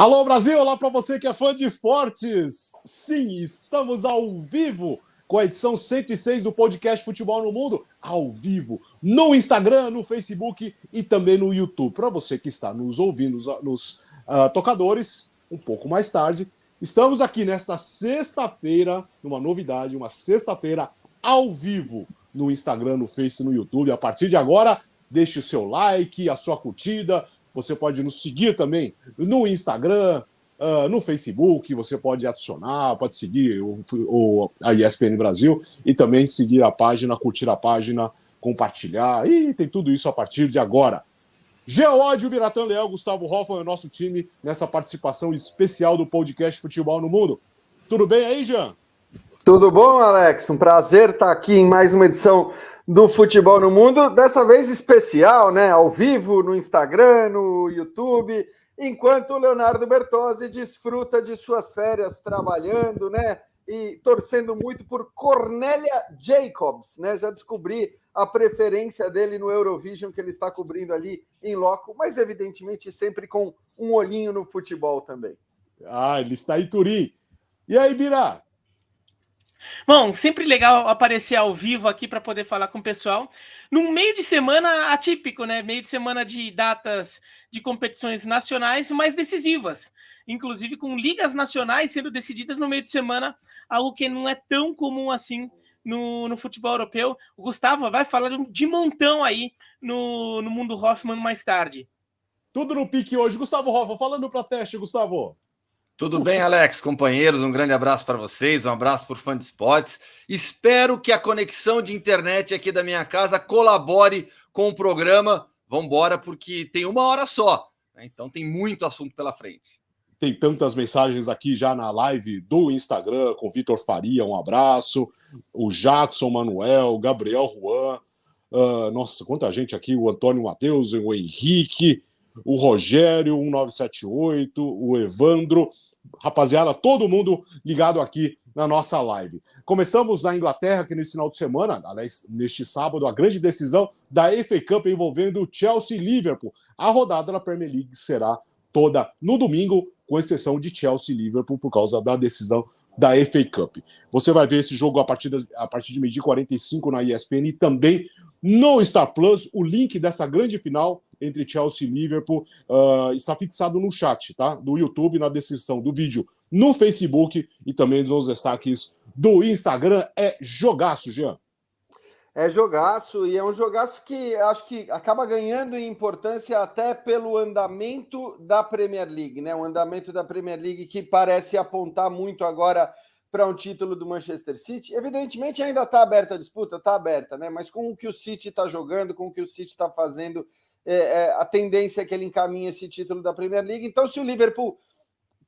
Alô Brasil, olá para você que é fã de esportes. Sim, estamos ao vivo com a edição 106 do podcast Futebol no Mundo, ao vivo, no Instagram, no Facebook e também no YouTube. Para você que está nos ouvindo nos uh, tocadores, um pouco mais tarde, estamos aqui nesta sexta-feira, numa novidade, uma sexta-feira ao vivo no Instagram, no Face, no YouTube. A partir de agora, deixe o seu like, a sua curtida, você pode nos seguir também no Instagram, uh, no Facebook, você pode adicionar, pode seguir o, o, a ESPN Brasil e também seguir a página, curtir a página, compartilhar, e tem tudo isso a partir de agora. Geódio, Biratã Leal, Gustavo Hoffman é o nosso time nessa participação especial do podcast Futebol no Mundo. Tudo bem aí, Jean? Tudo bom, Alex? Um prazer estar aqui em mais uma edição do Futebol no Mundo, dessa vez especial, né? Ao vivo no Instagram, no YouTube, enquanto o Leonardo Bertozzi desfruta de suas férias trabalhando, né? E torcendo muito por Cornélia Jacobs, né? Já descobri a preferência dele no Eurovision que ele está cobrindo ali em loco, mas evidentemente sempre com um olhinho no futebol também. Ah, ele está em Turim. E aí, Bira? Bom, sempre legal aparecer ao vivo aqui para poder falar com o pessoal. Num meio de semana atípico, né? Meio de semana de datas de competições nacionais mais decisivas, inclusive com ligas nacionais sendo decididas no meio de semana, algo que não é tão comum assim no, no futebol europeu. O Gustavo vai falar de montão aí no, no mundo Hoffman mais tarde. Tudo no pique hoje. Gustavo Hoffman, falando para teste, Gustavo. Tudo bem, Alex? Companheiros, um grande abraço para vocês, um abraço por fã de esportes. Espero que a conexão de internet aqui da minha casa colabore com o programa. Vamos embora, porque tem uma hora só, né? então tem muito assunto pela frente. Tem tantas mensagens aqui já na live do Instagram, com Vitor Faria, um abraço, o Jackson Manuel, Gabriel Juan, uh, nossa, quanta gente aqui, o Antônio Matheus, o Henrique, o Rogério, 1978, o Evandro rapaziada, todo mundo ligado aqui na nossa live. Começamos na Inglaterra, que nesse final de semana, aliás, neste sábado, a grande decisão da FA Cup envolvendo Chelsea e Liverpool. A rodada da Premier League será toda no domingo, com exceção de Chelsea e Liverpool, por causa da decisão da FA Cup. Você vai ver esse jogo a partir, de, a partir de meio-dia 45 na ESPN e também no Star Plus. O link dessa grande final entre Chelsea e Liverpool uh, está fixado no chat, tá? Do YouTube, na descrição do vídeo, no Facebook e também nos destaques do Instagram. É jogaço, Jean. É jogaço e é um jogaço que acho que acaba ganhando em importância até pelo andamento da Premier League, né? O andamento da Premier League que parece apontar muito agora para um título do Manchester City. Evidentemente ainda está aberta a disputa, está aberta, né? Mas com o que o City está jogando, com o que o City está fazendo, é, é, a tendência é que ele encaminhe esse título da Premier League. Então, se o Liverpool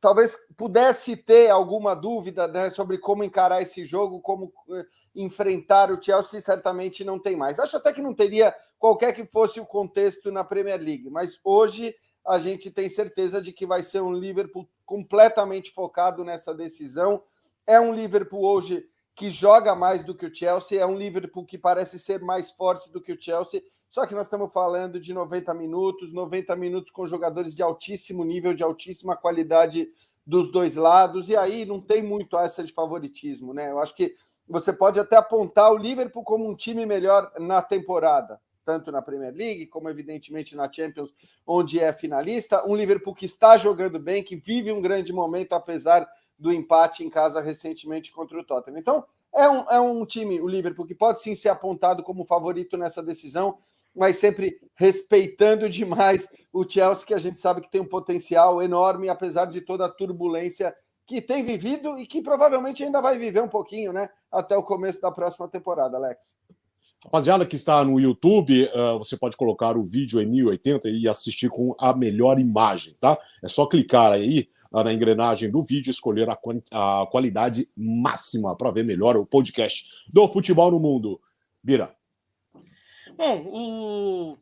talvez pudesse ter alguma dúvida né, sobre como encarar esse jogo, como eh, enfrentar o Chelsea, certamente não tem mais. Acho até que não teria qualquer que fosse o contexto na Premier League, mas hoje a gente tem certeza de que vai ser um Liverpool completamente focado nessa decisão. É um Liverpool hoje que joga mais do que o Chelsea, é um Liverpool que parece ser mais forte do que o Chelsea só que nós estamos falando de 90 minutos, 90 minutos com jogadores de altíssimo nível, de altíssima qualidade dos dois lados, e aí não tem muito essa de favoritismo, né? Eu acho que você pode até apontar o Liverpool como um time melhor na temporada, tanto na Premier League, como evidentemente na Champions, onde é finalista. Um Liverpool que está jogando bem, que vive um grande momento, apesar do empate em casa recentemente contra o Tottenham. Então, é um, é um time, o Liverpool, que pode sim ser apontado como favorito nessa decisão mas sempre respeitando demais o Chelsea, que a gente sabe que tem um potencial enorme, apesar de toda a turbulência que tem vivido e que provavelmente ainda vai viver um pouquinho, né? Até o começo da próxima temporada, Alex. Rapaziada que está no YouTube, uh, você pode colocar o vídeo em 1080 e assistir com a melhor imagem, tá? É só clicar aí uh, na engrenagem do vídeo, escolher a, a qualidade máxima para ver melhor o podcast do futebol no mundo. Bira. Bom, o...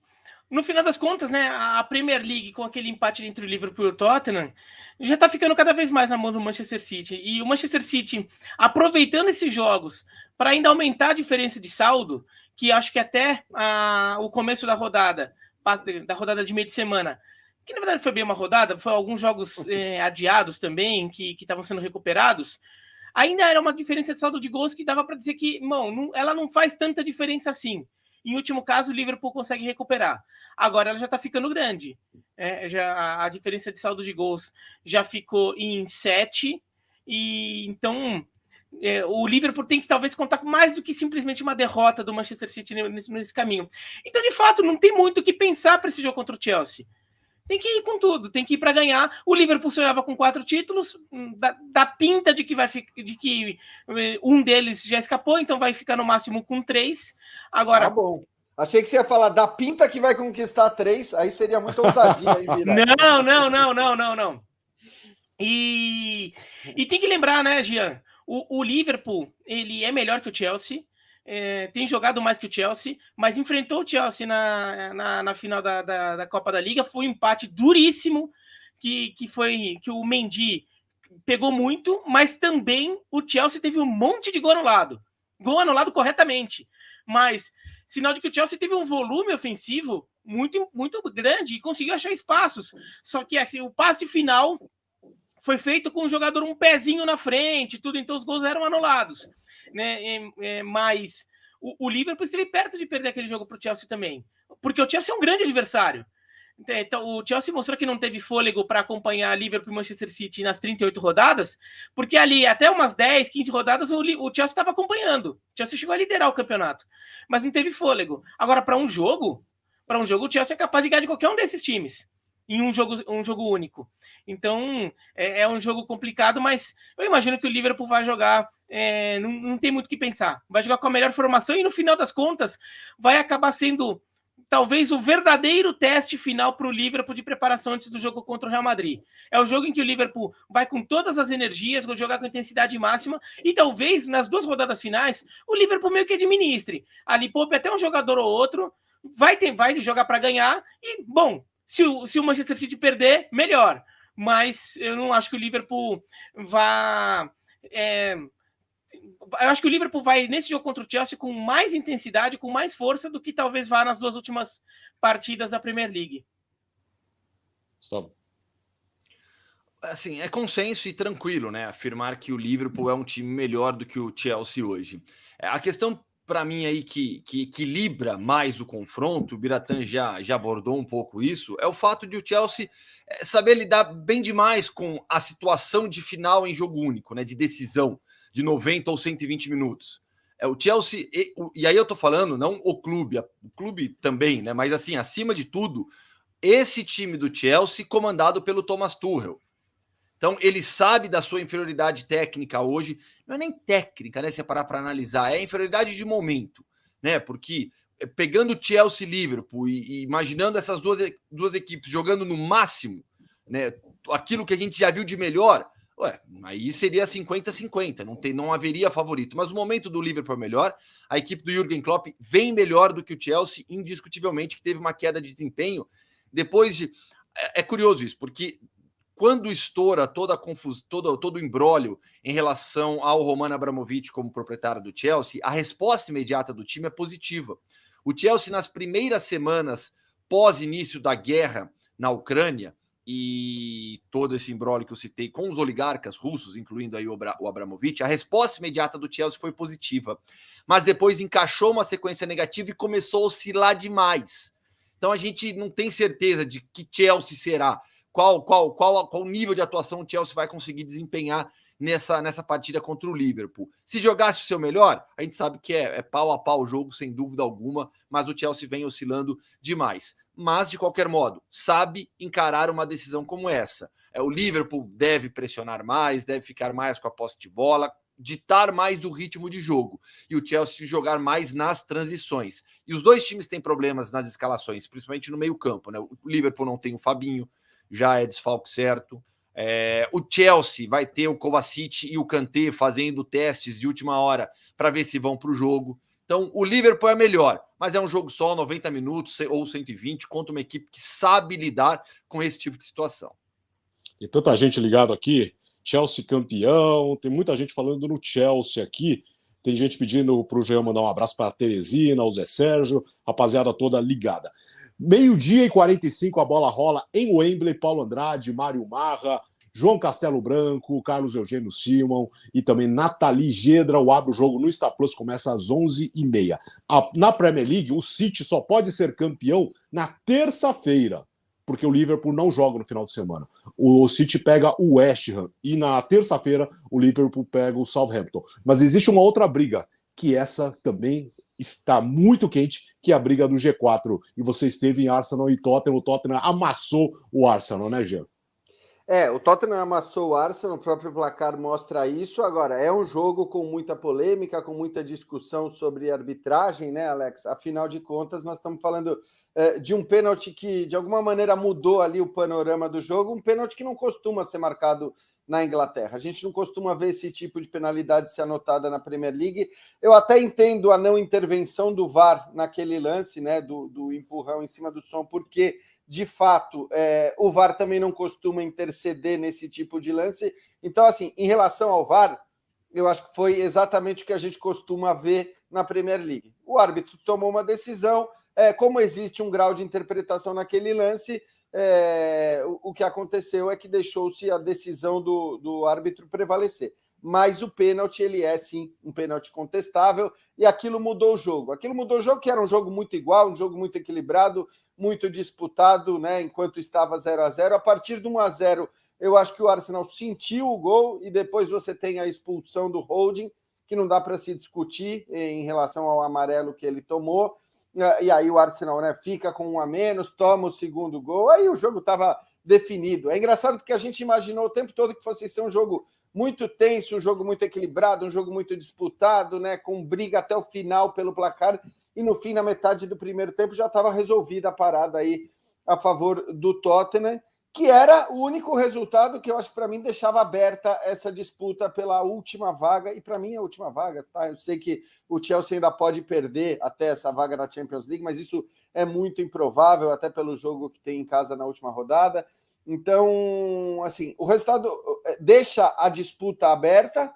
no final das contas, né, a Premier League, com aquele empate entre o Liverpool e o Tottenham, já está ficando cada vez mais na mão do Manchester City. E o Manchester City, aproveitando esses jogos para ainda aumentar a diferença de saldo, que acho que até o começo da rodada, da rodada de meio de semana, que na verdade foi bem uma rodada, foi alguns jogos é, adiados também, que estavam sendo recuperados, ainda era uma diferença de saldo de gols que dava para dizer que, não, não, ela não faz tanta diferença assim. Em último caso, o Liverpool consegue recuperar. Agora ela já está ficando grande. É, já a diferença de saldo de gols já ficou em 7 e então é, o Liverpool tem que talvez contar com mais do que simplesmente uma derrota do Manchester City nesse, nesse caminho. Então, de fato, não tem muito o que pensar para esse jogo contra o Chelsea. Tem que ir com tudo, tem que ir para ganhar. O Liverpool sonhava com quatro títulos, hum, da, da, pinta de que vai de que eh, um deles já escapou, então vai ficar no máximo com três. Agora, tá bom. Achei que você ia falar da pinta que vai conquistar três, aí seria muito ousadia. não, não, não, não, não, não. E, e tem que lembrar, né, Gian? O, o Liverpool, ele é melhor que o Chelsea, é, tem jogado mais que o Chelsea, mas enfrentou o Chelsea na, na, na final da, da, da, Copa da Liga. Foi um empate duríssimo, que, que foi que o Mendy pegou muito, mas também o Chelsea teve um monte de gol anulado. Gol anulado corretamente. Mas sinal de que o Chelsea teve um volume ofensivo muito, muito grande e conseguiu achar espaços. Só que assim, o passe final foi feito com o jogador um pezinho na frente, tudo, então os gols eram anulados. Né? É, mas o, o Liverpool esteve perto de perder aquele jogo para o Chelsea também, porque o Chelsea é um grande adversário. Então, então o Chelsea mostrou que não teve fôlego para acompanhar Liverpool e Manchester City nas 38 rodadas, porque ali até umas 10, 15 rodadas o, o Chelsea estava acompanhando. O Chelsea chegou a liderar o campeonato, mas não teve fôlego. Agora, para um jogo, para um jogo, o Chelsea é capaz de ganhar de qualquer um desses times em um jogo, um jogo único. Então é, é um jogo complicado, mas eu imagino que o Liverpool vai jogar. É, não, não tem muito o que pensar. Vai jogar com a melhor formação e no final das contas vai acabar sendo talvez o verdadeiro teste final para o Liverpool de preparação antes do jogo contra o Real Madrid. É o jogo em que o Liverpool vai com todas as energias, vai jogar com intensidade máxima e talvez nas duas rodadas finais o Liverpool meio que administre. Ali poupe até um jogador ou outro, vai ter, vai jogar para ganhar e bom, se o, se o Manchester City perder, melhor. Mas eu não acho que o Liverpool vá. É, eu acho que o Liverpool vai nesse jogo contra o Chelsea com mais intensidade, com mais força do que talvez vá nas duas últimas partidas da Premier League. Gustavo. Assim, é consenso e tranquilo, né? Afirmar que o Liverpool é um time melhor do que o Chelsea hoje. É, a questão para mim aí que, que equilibra mais o confronto, o Biratan já, já abordou um pouco isso, é o fato de o Chelsea eh, saber lidar bem demais com a situação de final em jogo único, né, de decisão de 90 ou 120 minutos. É o Chelsea, e, e aí eu tô falando não o clube, o clube também, né, mas assim, acima de tudo, esse time do Chelsea comandado pelo Thomas Tuchel. Então, ele sabe da sua inferioridade técnica hoje. Não é nem técnica, né? Se parar para analisar, é inferioridade de momento, né? Porque eh, pegando Chelsea e Liverpool e, e, imaginando essas duas, duas equipes jogando no máximo, né? Aquilo que a gente já viu de melhor, ué, aí seria 50-50, não, tem, não haveria favorito. Mas o momento do Liverpool é melhor, a equipe do Jürgen Klopp vem melhor do que o Chelsea, indiscutivelmente, que teve uma queda de desempenho. Depois de. É, é curioso isso, porque quando estoura toda a confusão, todo, todo o embrólio em relação ao Roman Abramovich como proprietário do Chelsea, a resposta imediata do time é positiva. O Chelsea, nas primeiras semanas pós-início da guerra na Ucrânia, e todo esse embrólio que eu citei com os oligarcas russos, incluindo aí o, o Abramovich, a resposta imediata do Chelsea foi positiva. Mas depois encaixou uma sequência negativa e começou a oscilar demais. Então a gente não tem certeza de que Chelsea será qual, qual, qual, qual nível de atuação o Chelsea vai conseguir desempenhar nessa, nessa partida contra o Liverpool. Se jogasse o seu melhor, a gente sabe que é, é pau a pau o jogo, sem dúvida alguma, mas o Chelsea vem oscilando demais. Mas, de qualquer modo, sabe encarar uma decisão como essa. É, o Liverpool deve pressionar mais, deve ficar mais com a posse de bola, ditar mais do ritmo de jogo e o Chelsea jogar mais nas transições. E os dois times têm problemas nas escalações, principalmente no meio-campo. Né? O Liverpool não tem o Fabinho, já é desfalque certo. É, o Chelsea vai ter o Kovacic e o Kanté fazendo testes de última hora para ver se vão para o jogo. Então, o Liverpool é melhor, mas é um jogo só, 90 minutos ou 120, contra uma equipe que sabe lidar com esse tipo de situação. Tem tanta gente ligado aqui, Chelsea campeão, tem muita gente falando no Chelsea aqui. Tem gente pedindo para o Jean mandar um abraço para a Teresina, o Zé Sérgio, rapaziada toda ligada. Meio-dia e 45 a bola rola em Wembley, Paulo Andrade, Mário Marra, João Castelo Branco, Carlos Eugênio Simon e também Nathalie Gedra. O Abre o Jogo no Star Plus começa às 11h30. Na Premier League, o City só pode ser campeão na terça-feira, porque o Liverpool não joga no final de semana. O City pega o West Ham e na terça-feira o Liverpool pega o Southampton. Mas existe uma outra briga, que essa também está muito quente, que é a briga do G4. E você esteve em Arsenal e Tottenham. O Tottenham amassou o Arsenal, né, Jean? É, o Tottenham amassou o Arsenal, o próprio placar mostra isso. Agora, é um jogo com muita polêmica, com muita discussão sobre arbitragem, né, Alex? Afinal de contas, nós estamos falando é, de um pênalti que, de alguma maneira, mudou ali o panorama do jogo, um pênalti que não costuma ser marcado na Inglaterra. A gente não costuma ver esse tipo de penalidade ser anotada na Premier League. Eu até entendo a não intervenção do VAR naquele lance, né, do, do empurrão em cima do som, porque de fato é, o VAR também não costuma interceder nesse tipo de lance. Então, assim, em relação ao VAR, eu acho que foi exatamente o que a gente costuma ver na Premier League. O árbitro tomou uma decisão, é, como existe um grau de interpretação naquele lance, é, o, o, que aconteceu é que deixou-se a decisão do, do árbitro prevalecer. Mas o pênalti, ele é sim um pênalti contestável, e aquilo mudou o jogo. Aquilo mudou o jogo, que era um jogo muito igual, um jogo muito equilibrado, muito disputado, né? Enquanto estava 0 a 0 A partir de 1 a 0 eu acho que o Arsenal sentiu o gol, e depois você tem a expulsão do holding, que não dá para se discutir em relação ao amarelo que ele tomou e aí o Arsenal né, fica com um a menos, toma o segundo gol, aí o jogo estava definido. É engraçado porque a gente imaginou o tempo todo que fosse ser um jogo muito tenso, um jogo muito equilibrado, um jogo muito disputado, né, com briga até o final pelo placar, e no fim, na metade do primeiro tempo, já estava resolvida a parada aí a favor do Tottenham que era o único resultado que eu acho que para mim deixava aberta essa disputa pela última vaga, e para mim é a última vaga, tá? Eu sei que o Chelsea ainda pode perder até essa vaga na Champions League, mas isso é muito improvável, até pelo jogo que tem em casa na última rodada. Então, assim, o resultado eh, deixa a disputa aberta,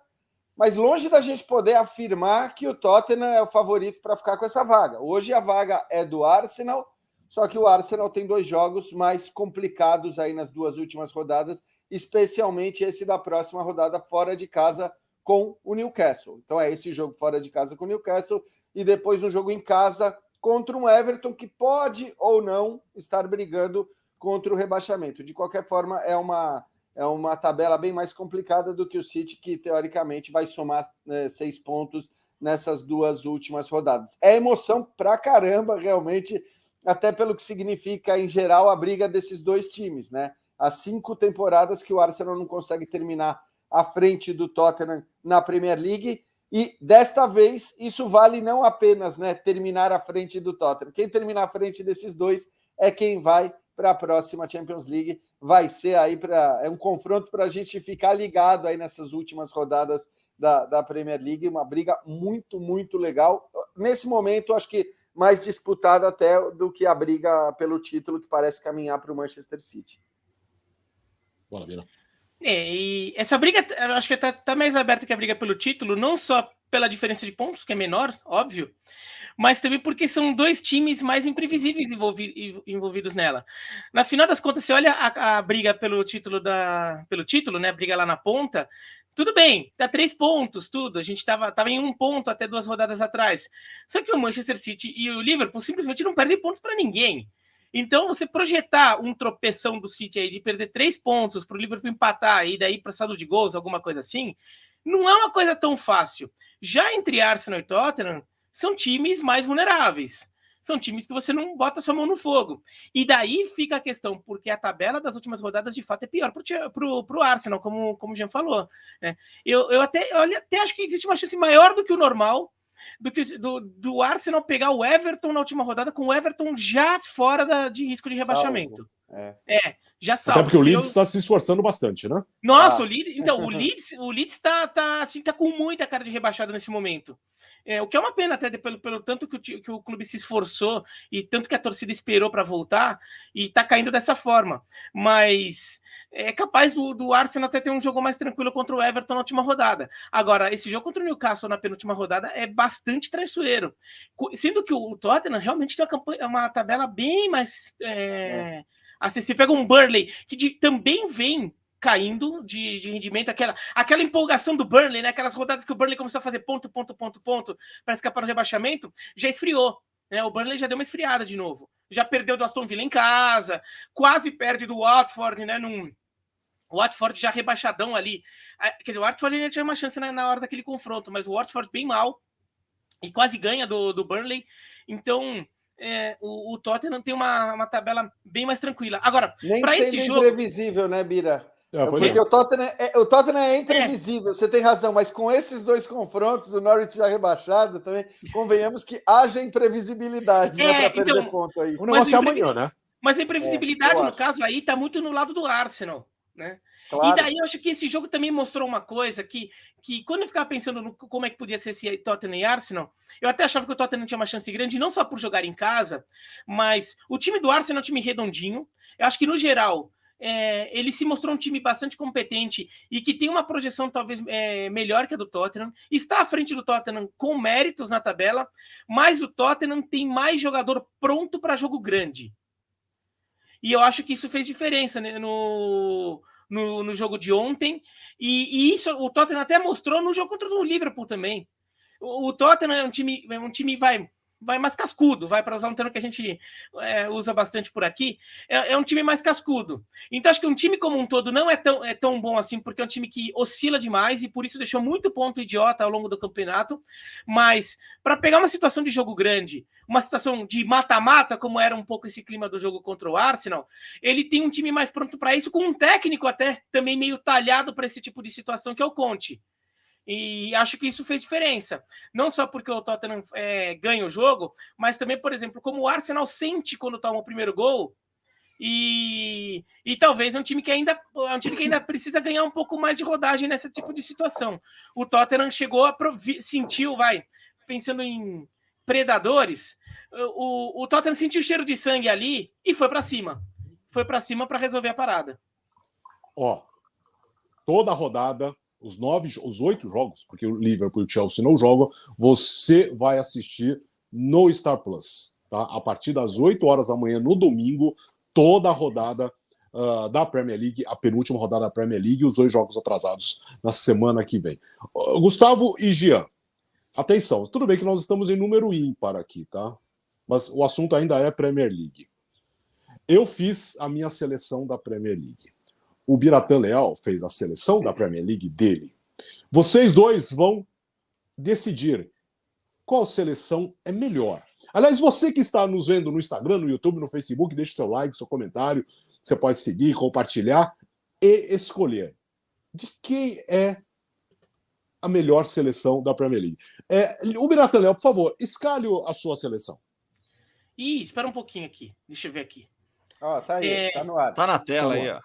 mas longe da gente poder afirmar que o Tottenham é o favorito para ficar com essa vaga. Hoje a vaga é do Arsenal só que o Arsenal tem dois jogos mais complicados aí nas duas últimas rodadas, especialmente esse da próxima rodada fora de casa com o Newcastle. Então é esse jogo fora de casa com o Newcastle e depois um jogo em casa contra um Everton que pode ou não estar brigando contra o rebaixamento. De qualquer forma, é uma é uma tabela bem mais complicada do que o City, que teoricamente vai somar né, seis pontos nessas duas últimas rodadas. É emoção pra caramba, realmente até pelo que significa, em geral, a briga desses dois times, né? As cinco temporadas que o Arsenal não consegue terminar à frente do Tottenham na Premier League. E desta vez, isso vale não apenas né, terminar à frente do Tottenham. Quem terminar à frente desses dois é quem vai para a próxima Champions League. Vai ser aí para. É um confronto para a gente ficar ligado aí nessas últimas rodadas da, da Premier League. Uma briga muito, muito legal. Nesse momento, acho que mais disputada até do que a briga pelo título que parece caminhar para o Manchester City. Bora, Vila. É, e essa briga, eu acho que está tá mais aberta que a briga pelo título, não só pela diferença de pontos, que é menor, óbvio, mas também porque são dois times mais imprevisíveis envolvi envolvidos nela. Na final das contas, você olha a, a, briga pelo título da, pelo título, né? A briga lá na ponta, tudo bem, dá três pontos, tudo. A gente estava tava em um ponto até duas rodadas atrás. Só que o Manchester City e o Liverpool simplesmente não perdem pontos para ninguém. Então, você projetar um tropeção do City aí de perder três pontos para o Liverpool empatar e daí para saldo de gols, alguma coisa assim, não é uma coisa tão fácil. Já entre Arsenal e Tottenham, são times mais vulneráveis são times que você não bota sua mão no fogo. E daí fica a questão, porque a tabela das últimas rodadas de fato é pior para o Arsenal, como, como o Jean falou. Né? Eu, eu até, eu até acho que existe uma chance maior do que o normal do que do, do Arsenal pegar o Everton na última rodada, com o Everton já fora da, de risco de rebaixamento. É. é. já salvo. Até porque o Leeds está eu... se esforçando bastante, né? Nossa, ah. o Leeds, então, o Leeds, o Leeds tá, tá, assim, tá com muita cara de rebaixado nesse momento. É, o que é uma pena, até pelo, pelo tanto que o, que o clube se esforçou e tanto que a torcida esperou para voltar e está caindo dessa forma. Mas é capaz do, do Arsenal até ter um jogo mais tranquilo contra o Everton na última rodada. Agora, esse jogo contra o Newcastle na penúltima rodada é bastante traiçoeiro. Sendo que o Tottenham realmente tem uma, campanha, uma tabela bem mais é, é. acessível. Pega um Burley, que de, também vem caindo de, de, rendimento, aquela, aquela empolgação do Burnley, né? Aquelas rodadas que o Burnley começou a fazer ponto, ponto, ponto, ponto para escapar do rebaixamento, já esfriou. Né? O Burnley já deu uma esfriada de novo. Já perdeu do Aston Villa em casa, quase perde do Watford, né? Num, o Watford já rebaixadão ali. Ah, quer dizer, o Watford ainda tinha uma chance na, na hora daquele confronto, mas o Watford bem mal e quase ganha do, do Burnley. Então, é, o, o, Tottenham tem uma, uma tabela bem mais tranquila. Agora, para esse jogo. imprevisível, né, Bira? É, porque é. o, Tottenham é, o Tottenham é imprevisível, você tem razão, mas com esses dois confrontos, o Norwich já rebaixado também, convenhamos que haja imprevisibilidade né, para perder então, ponto aí. O negócio é amanhã, né? Mas a imprevisibilidade, no caso aí, está muito no lado do Arsenal né? Claro. E daí eu acho que esse jogo também mostrou uma coisa que, que quando eu ficava pensando no como é que podia ser esse Tottenham e Arsenal, eu até achava que o Tottenham tinha uma chance grande, não só por jogar em casa, mas o time do Arsenal é um time redondinho. Eu acho que, no geral, é, ele se mostrou um time bastante competente e que tem uma projeção talvez é, melhor que a do Tottenham. Está à frente do Tottenham com méritos na tabela, mas o Tottenham tem mais jogador pronto para jogo grande. E eu acho que isso fez diferença né, no, no, no, jogo de ontem. E, e, isso o Tottenham até mostrou no jogo contra o Liverpool também. O, o Tottenham é um time, é um time vai vai mais cascudo, vai para usar um termo que a gente é, usa bastante por aqui, é, é, um time mais cascudo. Então, acho que um time como um todo não é tão, é tão bom assim, porque é um time que oscila demais e por isso deixou muito ponto idiota ao longo do campeonato. Mas, para pegar uma situação de jogo grande, uma situação de mata-mata, como era um pouco esse clima do jogo contra o Arsenal, ele tem um time mais pronto para isso, com um técnico até também meio talhado para esse tipo de situação, que é o Conte. E acho que isso fez diferença. Não só porque o Tottenham é, ganha o jogo, mas também, por exemplo, como o Arsenal sente quando toma o primeiro gol. E, e talvez é um time que ainda é um time que ainda precisa ganhar um pouco mais de rodagem nesse tipo de situação. O Tottenham chegou a sentiu, vai, pensando em predadores, o, o Tottenham sentiu o cheiro de sangue ali e foi para cima. Foi para cima para resolver a parada. Ó, toda rodada os nove, os oito jogos, porque o Liverpool e o Chelsea não jogam, você vai assistir no Star Plus, tá? A partir das 8 horas da manhã no domingo, toda a rodada uh, da Premier League, a penúltima rodada da Premier League os dois jogos atrasados na semana que vem. Uh, Gustavo e Gian, atenção, tudo bem que nós estamos em número ímpar aqui, tá? Mas o assunto ainda é Premier League. Eu fiz a minha seleção da Premier League o Biratan Leal fez a seleção da Premier League dele. Vocês dois vão decidir qual seleção é melhor. Aliás, você que está nos vendo no Instagram, no YouTube, no Facebook, deixe seu like, seu comentário. Você pode seguir, compartilhar e escolher de quem é a melhor seleção da Premier League. É, o Biratan Leal, por favor, escalhe a sua seleção. Ih, espera um pouquinho aqui. Deixa eu ver aqui. Ó, tá aí, é... tá no ar. Tá na tela tá aí, ó.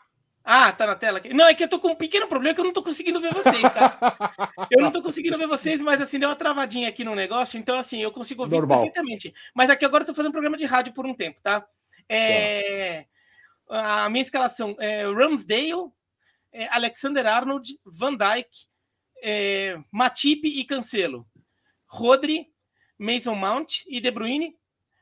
Ah, tá na tela aqui. Não, é que eu tô com um pequeno problema que eu não tô conseguindo ver vocês, tá? eu não tô conseguindo ver vocês, mas assim, deu uma travadinha aqui no negócio, então assim, eu consigo ouvir Normal. perfeitamente. Mas aqui agora eu tô fazendo um programa de rádio por um tempo, tá? É... Tá. A minha escalação é Ramsdale, é Alexander Arnold, Van Dyke, é... Matip e Cancelo. Rodri, Mason Mount e De Bruyne,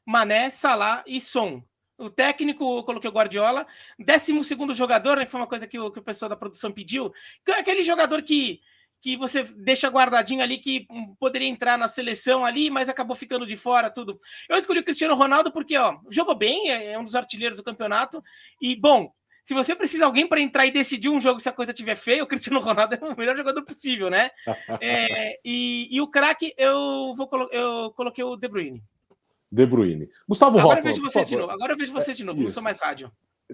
Mané, Salah e Son. O técnico, eu coloquei o Guardiola. Décimo segundo jogador, né, que foi uma coisa que o, que o pessoal da produção pediu. É aquele jogador que, que você deixa guardadinho ali, que poderia entrar na seleção ali, mas acabou ficando de fora, tudo. Eu escolhi o Cristiano Ronaldo porque, ó, jogou bem, é, é um dos artilheiros do campeonato. E, bom, se você precisa de alguém para entrar e decidir um jogo se a coisa estiver feia, o Cristiano Ronaldo é o melhor jogador possível, né? é, e, e, o craque, eu, vou, eu coloquei o De Bruyne. De Bruyne. Gustavo Agora Hoffman, eu vejo você de novo. Agora eu vejo você de novo, não sou mais rádio.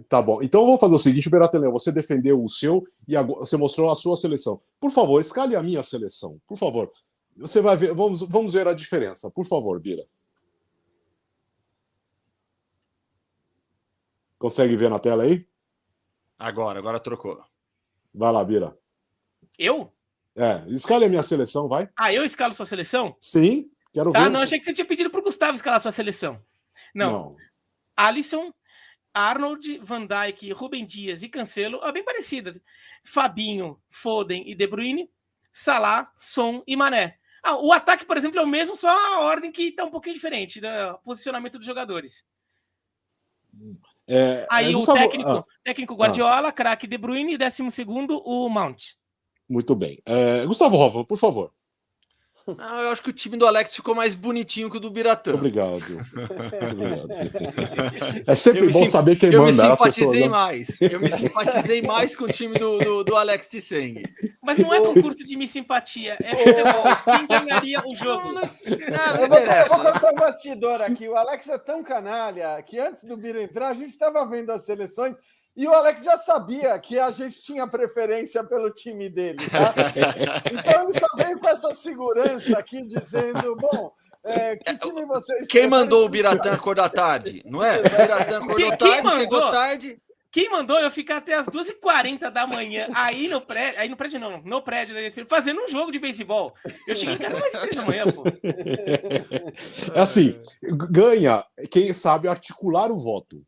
Tá bom. Então vamos fazer o seguinte, Beratelão, você defendeu o seu e agora você mostrou a sua seleção. Por favor, escale a minha seleção. Por favor. Você vai ver, vamos, vamos ver a diferença. Por favor, Bira. Consegue ver na tela aí? Agora, agora trocou. Vai lá, Bira. Eu? É, escale a minha seleção, vai. Ah, eu escalo sua seleção? Sim. Quero tá, ver. não, achei que você tinha pedido para o Gustavo escalar sua seleção. Não. não. Alisson, Arnold, Van Dijk, Rubem Dias e Cancelo é bem parecida. Fabinho, Foden e De Bruyne, Salah, Son e Mané. Ah, o ataque, por exemplo, é o mesmo, só a ordem que está um pouquinho diferente do posicionamento dos jogadores. É, Aí é, o técnico, ah, técnico Guardiola, ah. craque De Bruyne e décimo segundo o Mount. Muito bem. É, Gustavo Hoffman, por favor. Não, eu acho que o time do Alex ficou mais bonitinho que o do Biratã. Obrigado. obrigado. É sempre bom saber quem eu manda. Eu me simpatizei pessoas, mais. Eu me simpatizei mais com o time do, do, do Alex Tseng. Mas não é concurso de me simpatia, é futebol. Quem ganharia o jogo? Não, não, não, eu, vou, eu vou contar um bastidor aqui. O Alex é tão canalha que antes do Bira entrar, a gente estava vendo as seleções e o Alex já sabia que a gente tinha preferência pelo time dele, tá? Então ele só veio com essa segurança aqui, dizendo: bom. É, que time vocês Quem mandou o Biratã acordar tarde? Não é? O Biratã acordou tarde, chegou tarde. Quem mandou eu ficar até as 2h40 da manhã aí no prédio, aí no prédio não, no prédio da ESPN, fazendo um jogo de beisebol. Eu cheguei em casa mais três da manhã, pô. É assim, ganha quem sabe articular o voto.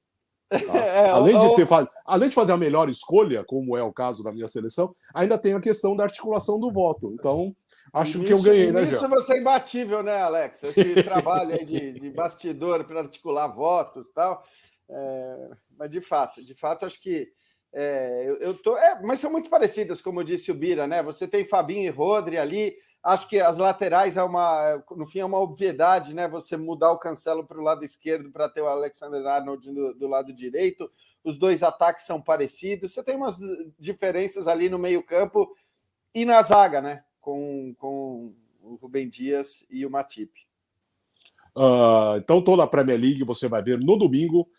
Tá? É, além, de ter, além de fazer a melhor escolha, como é o caso da minha seleção, ainda tem a questão da articulação do voto. Então, acho que eu ganhei, né, Isso você é imbatível, né, Alex? Esse trabalho de, de bastidor para articular votos e tal. É, mas, de fato, de fato, acho que é, eu, eu tô. É, mas são muito parecidas, como disse o Bira, né? Você tem Fabinho e Rodri ali, Acho que as laterais é uma, no fim, é uma obviedade, né? Você mudar o Cancelo para o lado esquerdo para ter o Alexander Arnold do, do, lado direito. Os dois ataques são parecidos. Você tem umas diferenças ali no meio-campo e na zaga, né? Com, com o Rubem Dias e o Matip. Uh, então, toda a Premier League você vai ver no domingo,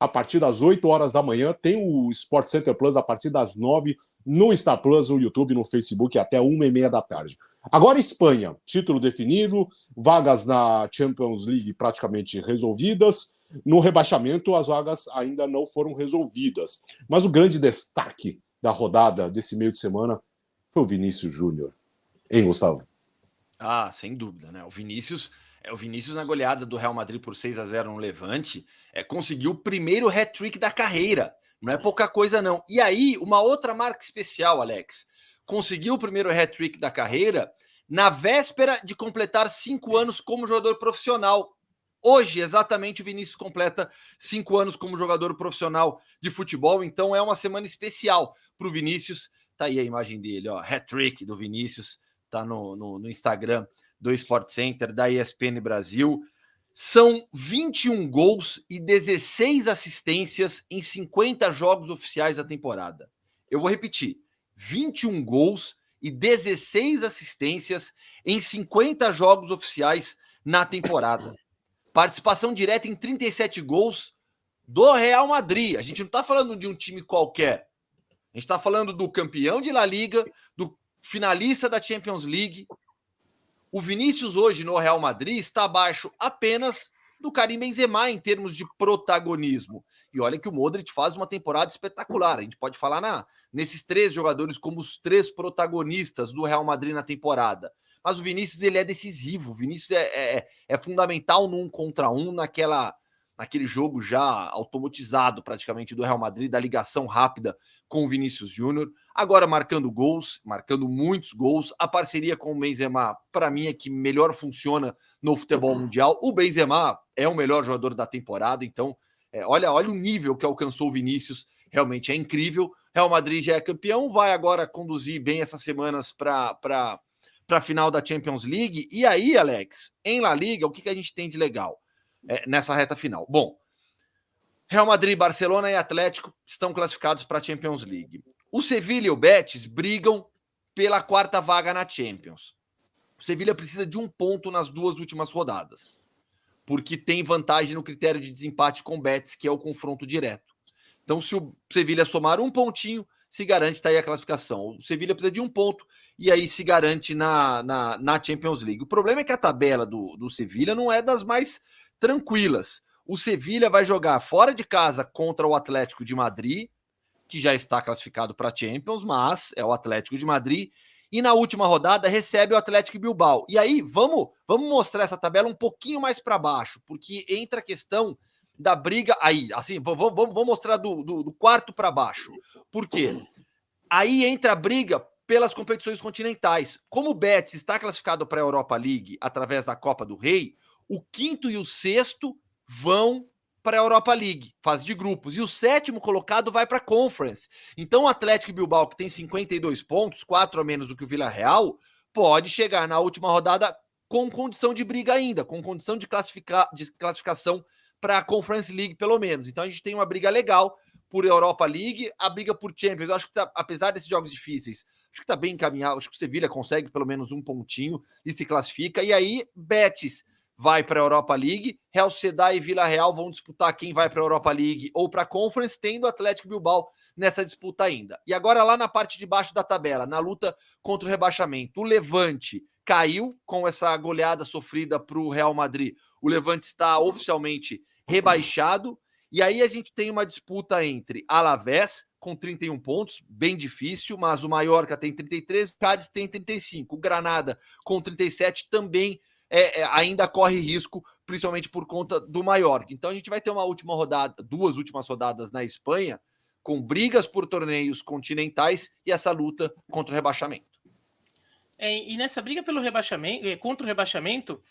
a partir das 8 horas da manhã. Tem o Sport Center Plus a partir das 9 no Star Plus, no YouTube, no Facebook, até 1 e meia da tarde. Agora, Espanha, título definido, vagas na Champions League praticamente resolvidas. No rebaixamento, as vagas ainda não foram resolvidas. Mas o grande destaque da rodada desse meio de semana foi o Vinícius Júnior. Hein, Gustavo? Ah, sem dúvida, né? O Vinícius, é o Vinícius na goleada do Real Madrid por 6 a 0 no Levante, é, conseguiu o primeiro hat-trick da carreira. Não é pouca coisa, não. E aí, uma outra marca especial, Alex conseguiu o primeiro hat-trick da carreira na véspera de completar cinco anos como jogador profissional. Hoje, exatamente, o Vinícius completa cinco anos como jogador profissional de futebol, então é uma semana especial para o Vinícius. Tá aí a imagem dele, ó, hat-trick do Vinícius, tá no, no, no Instagram do Sport Center, da ESPN Brasil. São 21 gols e 16 assistências em 50 jogos oficiais da temporada. Eu vou repetir: 21 gols e 16 assistências em 50 jogos oficiais na temporada. Participação direta em 37 gols do Real Madrid. A gente não está falando de um time qualquer. A gente está falando do campeão de La Liga, do finalista da Champions League. O Vinícius hoje no Real Madrid está abaixo apenas do Karim Benzema em termos de protagonismo. E olha que o Modric faz uma temporada espetacular. A gente pode falar na, nesses três jogadores como os três protagonistas do Real Madrid na temporada. Mas o Vinícius ele é decisivo. O Vinícius é, é, é fundamental num contra um naquela naquele jogo já automatizado praticamente do Real Madrid, da ligação rápida com o Vinícius Júnior. Agora marcando gols, marcando muitos gols. A parceria com o Benzema, para mim, é que melhor funciona no futebol mundial. O Benzema é o melhor jogador da temporada, então é, olha, olha o nível que alcançou o Vinícius, realmente é incrível. Real Madrid já é campeão, vai agora conduzir bem essas semanas para a final da Champions League. E aí, Alex, em La Liga, o que, que a gente tem de legal é, nessa reta final? Bom, Real Madrid, Barcelona e Atlético estão classificados para a Champions League. O Sevilla e o Betis brigam pela quarta vaga na Champions. O Sevilla precisa de um ponto nas duas últimas rodadas porque tem vantagem no critério de desempate com o Betis, que é o confronto direto. Então, se o Sevilha somar um pontinho, se garante está aí a classificação. O Sevilha precisa de um ponto e aí se garante na, na, na Champions League. O problema é que a tabela do, do Sevilha não é das mais tranquilas. O Sevilha vai jogar fora de casa contra o Atlético de Madrid, que já está classificado para Champions, mas é o Atlético de Madrid e na última rodada recebe o Atlético Bilbao. E aí, vamos, vamos mostrar essa tabela um pouquinho mais para baixo, porque entra a questão da briga aí, assim, vamos, vamos mostrar do, do, do quarto para baixo. Por quê? Aí entra a briga pelas competições continentais. Como o Betis está classificado para a Europa League através da Copa do Rei, o quinto e o sexto vão para a Europa League, fase de grupos, e o sétimo colocado vai para a Conference. Então o Atlético Bilbao, que tem 52 pontos, quatro a menos do que o Vila Real, pode chegar na última rodada com condição de briga ainda, com condição de, classificar, de classificação para a Conference League, pelo menos. Então a gente tem uma briga legal por Europa League, a briga por Champions. Eu acho que, tá, apesar desses jogos difíceis, acho que está bem encaminhado. Acho que o Sevilha consegue pelo menos um pontinho e se classifica. E aí, Betis vai para a Europa League, Real Sociedad e Vila Real vão disputar quem vai para a Europa League ou para a Conference, tendo o Atlético Bilbao nessa disputa ainda. E agora lá na parte de baixo da tabela, na luta contra o rebaixamento, o Levante caiu com essa goleada sofrida para o Real Madrid. O Levante está oficialmente rebaixado. E aí a gente tem uma disputa entre Alavés, com 31 pontos, bem difícil, mas o Mallorca tem 33, o Cádiz tem 35. O Granada, com 37, também é, é, ainda corre risco, principalmente por conta do Mallorca. Então a gente vai ter uma última rodada, duas últimas rodadas na Espanha, com brigas por torneios continentais e essa luta contra o rebaixamento. É, e nessa briga pelo rebaixamento, eh, contra o rebaixamento,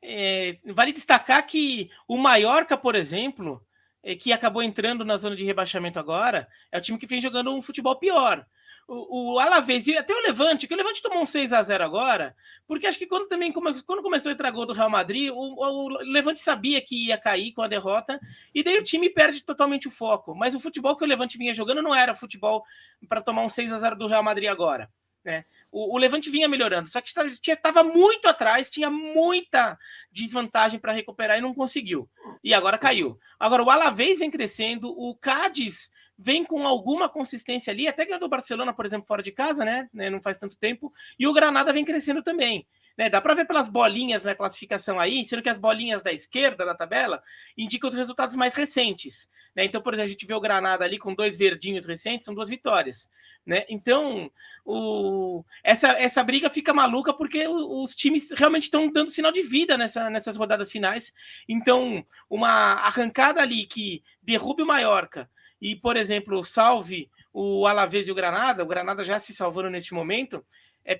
é, vale destacar que o Mallorca, por exemplo, é, que acabou entrando na zona de rebaixamento agora, é o time que vem jogando um futebol pior. O, o Alavés e até o Levante, que o Levante tomou um 6 a 0 agora, porque acho que quando também quando começou a entrar gol do Real Madrid, o, o, Levante sabia que ia cair com a derrota, e daí o time perde totalmente o foco. Mas o futebol que o Levante vinha jogando não era futebol para tomar um 6 a 0 do Real Madrid agora. Né? O, o Levante vinha melhorando, só que estava muito atrás, tinha muita desvantagem para recuperar e não conseguiu. E agora caiu. Agora o Alavés vem crescendo, o Cádiz vem com alguma consistência ali, até ganhou do Barcelona, por exemplo, fora de casa, né? né não faz tanto tempo, e o Granada vem crescendo também. Né, dá para ver pelas bolinhas na classificação aí, sendo que as bolinhas da esquerda da tabela indicam os resultados mais recentes. Né? Então, por exemplo, a gente vê o Granada ali com dois verdinhos recentes, são duas vitórias. Né? Então, o... essa, essa briga fica maluca porque os times realmente estão dando sinal de vida nessa, nessas rodadas finais. Então, uma arrancada ali que derrube o Mallorca e, por exemplo, salve o Alavés e o Granada, o Granada já se salvando neste momento, é,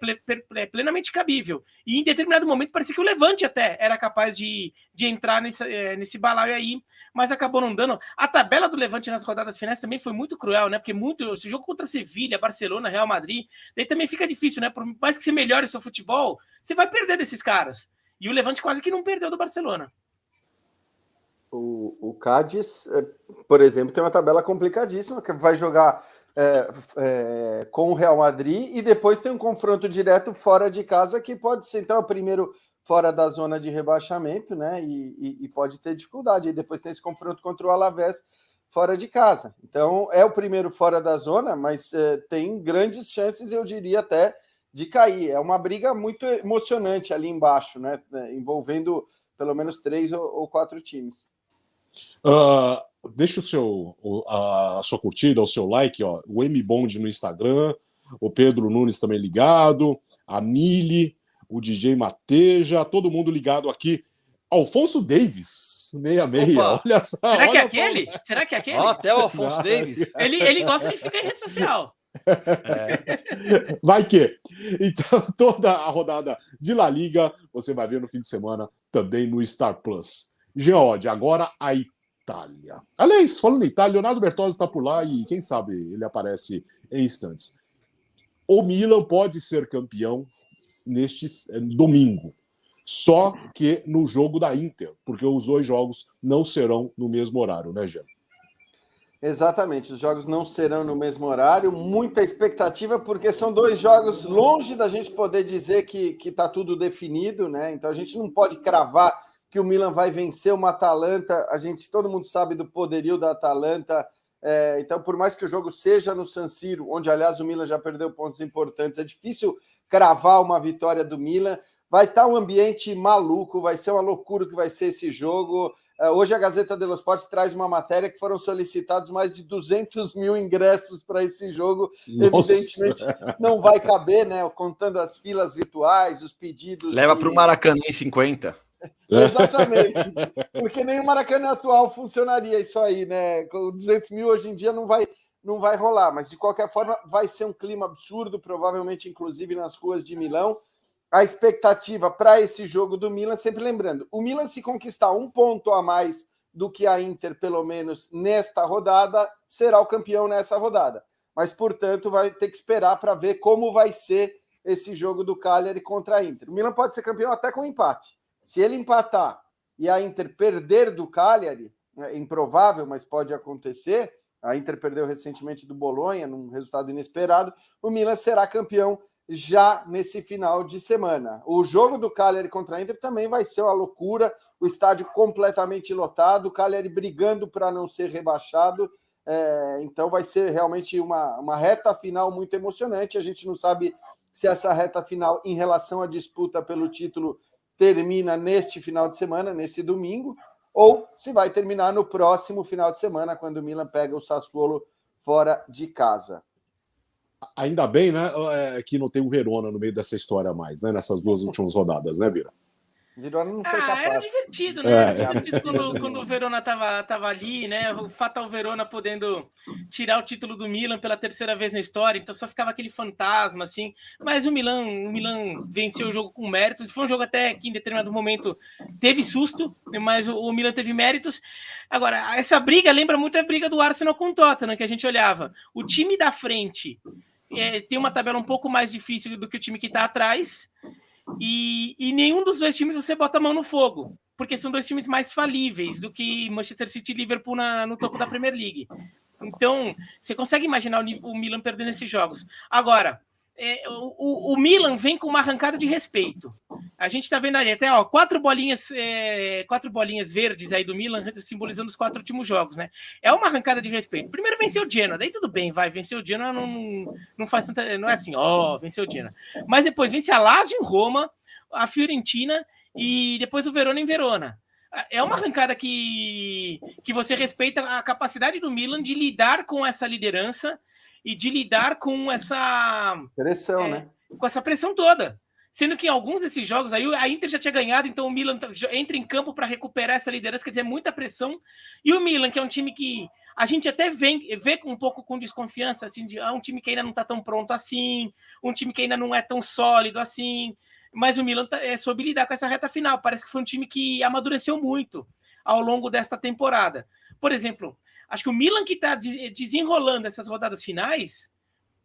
é, plenamente cabível. E em determinado momento parecia que o Levante até era capaz de, de entrar nesse, é, nesse balaio aí, mas acabou não dando. A tabela do Levante nas rodadas finais também foi muito cruel, né? Porque muito. Esse jogo contra Sevilha, Barcelona, Real Madrid, daí também fica difícil, né? Por mais que você melhore seu futebol, você vai perder desses caras. E o Levante quase que não perdeu do Barcelona. O, o Cádiz, é, por exemplo, tem uma tabela complicadíssima, que vai jogar é, é, com o Real Madrid e depois tem um confronto direto fora de casa que pode ser então o primeiro fora da zona de rebaixamento, né? E, e, e, pode ter dificuldade. E depois tem esse confronto contra o Alavés fora de casa. Então é o primeiro fora da zona, mas é, tem grandes chances, eu diria até, de cair. É uma briga muito emocionante ali embaixo, né? Envolvendo pelo menos três ou, ou quatro times. Uh, deixa o seu, a, sua curtida, o seu like, ó, o M Bond no Instagram, o Pedro Nunes também ligado, a Mili, o DJ Mateja, todo mundo ligado aqui. Alfonso Davis, 66. Opa. Olha só. Será que é aquele? Só. Será que é aquele? até o Alfonso Davis. Ele, ele gosta de ficar em rede social. É. Vai que. Então, toda a rodada de La Liga você vai ver no fim de semana também no Star Plus. Geode, agora a Itália. Aliás, falando em Itália, Leonardo Bertozzi está por lá e quem sabe ele aparece em instantes. O Milan pode ser campeão neste eh, domingo, só que no jogo da Inter, porque os dois jogos não serão no mesmo horário, né, Jean? Exatamente, os jogos não serão no mesmo horário, muita expectativa, porque são dois jogos longe da gente poder dizer que está tudo definido, né? Então a gente não pode cravar que o Milan vai vencer uma Atalanta. A gente, todo mundo sabe do poderio da Atalanta. É, então, por mais que o jogo seja no San Siro, onde aliás o Milan já perdeu pontos importantes, é difícil cravar uma vitória do Milan. Vai estar um ambiente maluco, vai ser uma loucura que vai ser esse jogo. É, hoje a Gazeta dello Sport traz uma matéria que foram solicitados mais de 200 mil ingressos para esse jogo. Nossa. Evidentemente não vai caber, né? Contando as filas virtuais, os pedidos. Leva de... para o Maracanã em 50. Exatamente. Porque nem o Maracanã atual funcionaria isso aí, né? Com 200 mil hoje em dia não vai, não vai rolar, mas de qualquer forma vai ser um clima absurdo, provavelmente inclusive nas ruas de Milão. A expectativa para esse jogo do Milan, sempre lembrando, o Milan se conquistar um ponto a mais do que a Inter, pelo menos nesta rodada, será o campeão nessa rodada. Mas, portanto, vai ter que esperar para ver como vai ser esse jogo do Cagliari contra a Inter. O Milan pode ser campeão até com empate. Se ele empatar e a Inter perder do Cagliari, é improvável, mas pode acontecer. A Inter perdeu recentemente do Bolonha, num resultado inesperado. O Milan será campeão já nesse final de semana. O jogo do Cagliari contra a Inter também vai ser uma loucura. O estádio completamente lotado, o Cagliari brigando para não ser rebaixado. É, então vai ser realmente uma, uma reta final muito emocionante. A gente não sabe se essa reta final em relação à disputa pelo título termina neste final de semana, nesse domingo, ou se vai terminar no próximo final de semana, quando o Milan pega o Sassuolo fora de casa. Ainda bem, né, é, que não tem o Verona no meio dessa história mais, né, nessas duas últimas rodadas, né, Vira? Verona não foi ah, capaz. Era divertido, né? É. Era divertido quando, quando, o Verona tava, tava ali, né? O Fatal Verona podendo tirar o título do Milan pela terceira vez na história, então só ficava aquele fantasma, assim. Mas o Milan, o Milan venceu o jogo com méritos. Foi um jogo até que em determinado momento teve susto, mas o, o Milan teve méritos. Agora, essa briga lembra muito a briga do Arsenal com o Tottenham, que a gente olhava. O time da frente é, tem uma tabela um pouco mais difícil do que o time que está atrás. E, e nenhum dos dois times você bota a mão no fogo, porque são dois times mais falíveis do que Manchester City e Liverpool na, no topo da Premier League. Então, você consegue imaginar o, o Milan perdendo esses jogos. Agora, é, o, o, Milan vem com uma arrancada de respeito. A gente está vendo ali até ó, quatro bolinhas, é, quatro bolinhas verdes aí do Milan, simbolizando os quatro últimos jogos, né? É uma arrancada de respeito. Primeiro venceu o Genoa, daí tudo bem, vai, venceu o Genoa, não, não faz tanta, não é assim, ó, venceu o Genoa. Mas depois vence a Lazio em Roma, a Fiorentina e depois o Verona em Verona. É uma arrancada que, que você respeita a capacidade do Milan de lidar com essa liderança e de lidar com essa pressão, é, né? Com essa pressão toda. Sendo que em alguns desses jogos aí a Inter já tinha ganhado, então o Milan entra em campo para recuperar essa liderança, quer dizer, muita pressão. E o Milan, que é um time que a gente até vê, vê um pouco com desconfiança, assim, de ah, um time que ainda não está tão pronto assim, um time que ainda não é tão sólido assim. Mas o Milan tá, é, soube lidar com essa reta final. Parece que foi um time que amadureceu muito ao longo desta temporada. Por exemplo, Acho que o Milan que está desenrolando essas rodadas finais,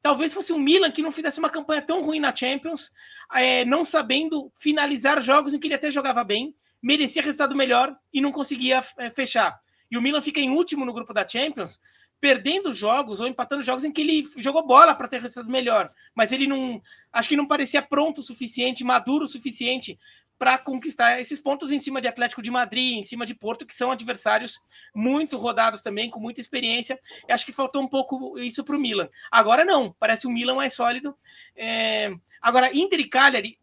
talvez fosse um Milan que não fizesse uma campanha tão ruim na Champions, é, não sabendo finalizar jogos em que ele até jogava bem, merecia resultado melhor e não conseguia é, fechar. E o Milan fica em último no grupo da Champions, perdendo jogos ou empatando jogos em que ele jogou bola para ter resultado melhor, mas ele não, acho que não parecia pronto o suficiente, maduro o suficiente para conquistar esses pontos em cima de Atlético de Madrid, em cima de Porto, que são adversários muito rodados também, com muita experiência. Eu acho que faltou um pouco isso para o Milan. Agora não, parece o Milan mais sólido. É... Agora, Inter e Cagliari,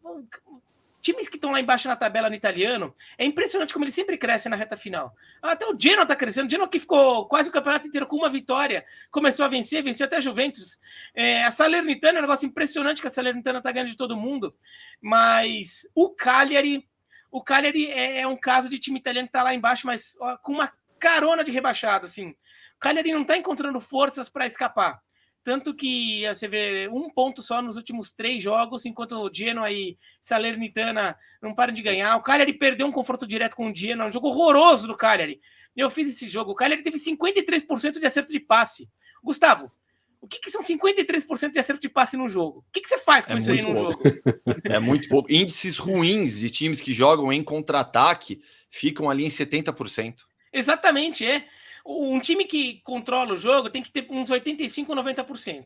times que estão lá embaixo na tabela no italiano, é impressionante como eles sempre crescem na reta final. Até o Genoa está crescendo, o Genoa que ficou quase o campeonato inteiro com uma vitória, começou a vencer, venceu até a Juventus. É, a Salernitana é um negócio impressionante que a Salernitana está ganhando de todo mundo, mas o Cagliari, o Cagliari é, é um caso de time italiano que está lá embaixo, mas ó, com uma carona de rebaixado, assim. O Cagliari não está encontrando forças para escapar. Tanto que você vê um ponto só nos últimos três jogos, enquanto o Genoa e Salernitana não param de ganhar. O Cagliari perdeu um confronto direto com o Genoa, um jogo horroroso do Cagliari. Eu fiz esse jogo. O Cagliari teve 53% de acerto de passe. Gustavo, o que, que são 53% de acerto de passe no jogo? O que, que você faz com é isso aí no jogo? É muito pouco. Índices ruins de times que jogam em contra-ataque ficam ali em 70%. Exatamente, é um time que controla o jogo tem que ter uns 85, 90%.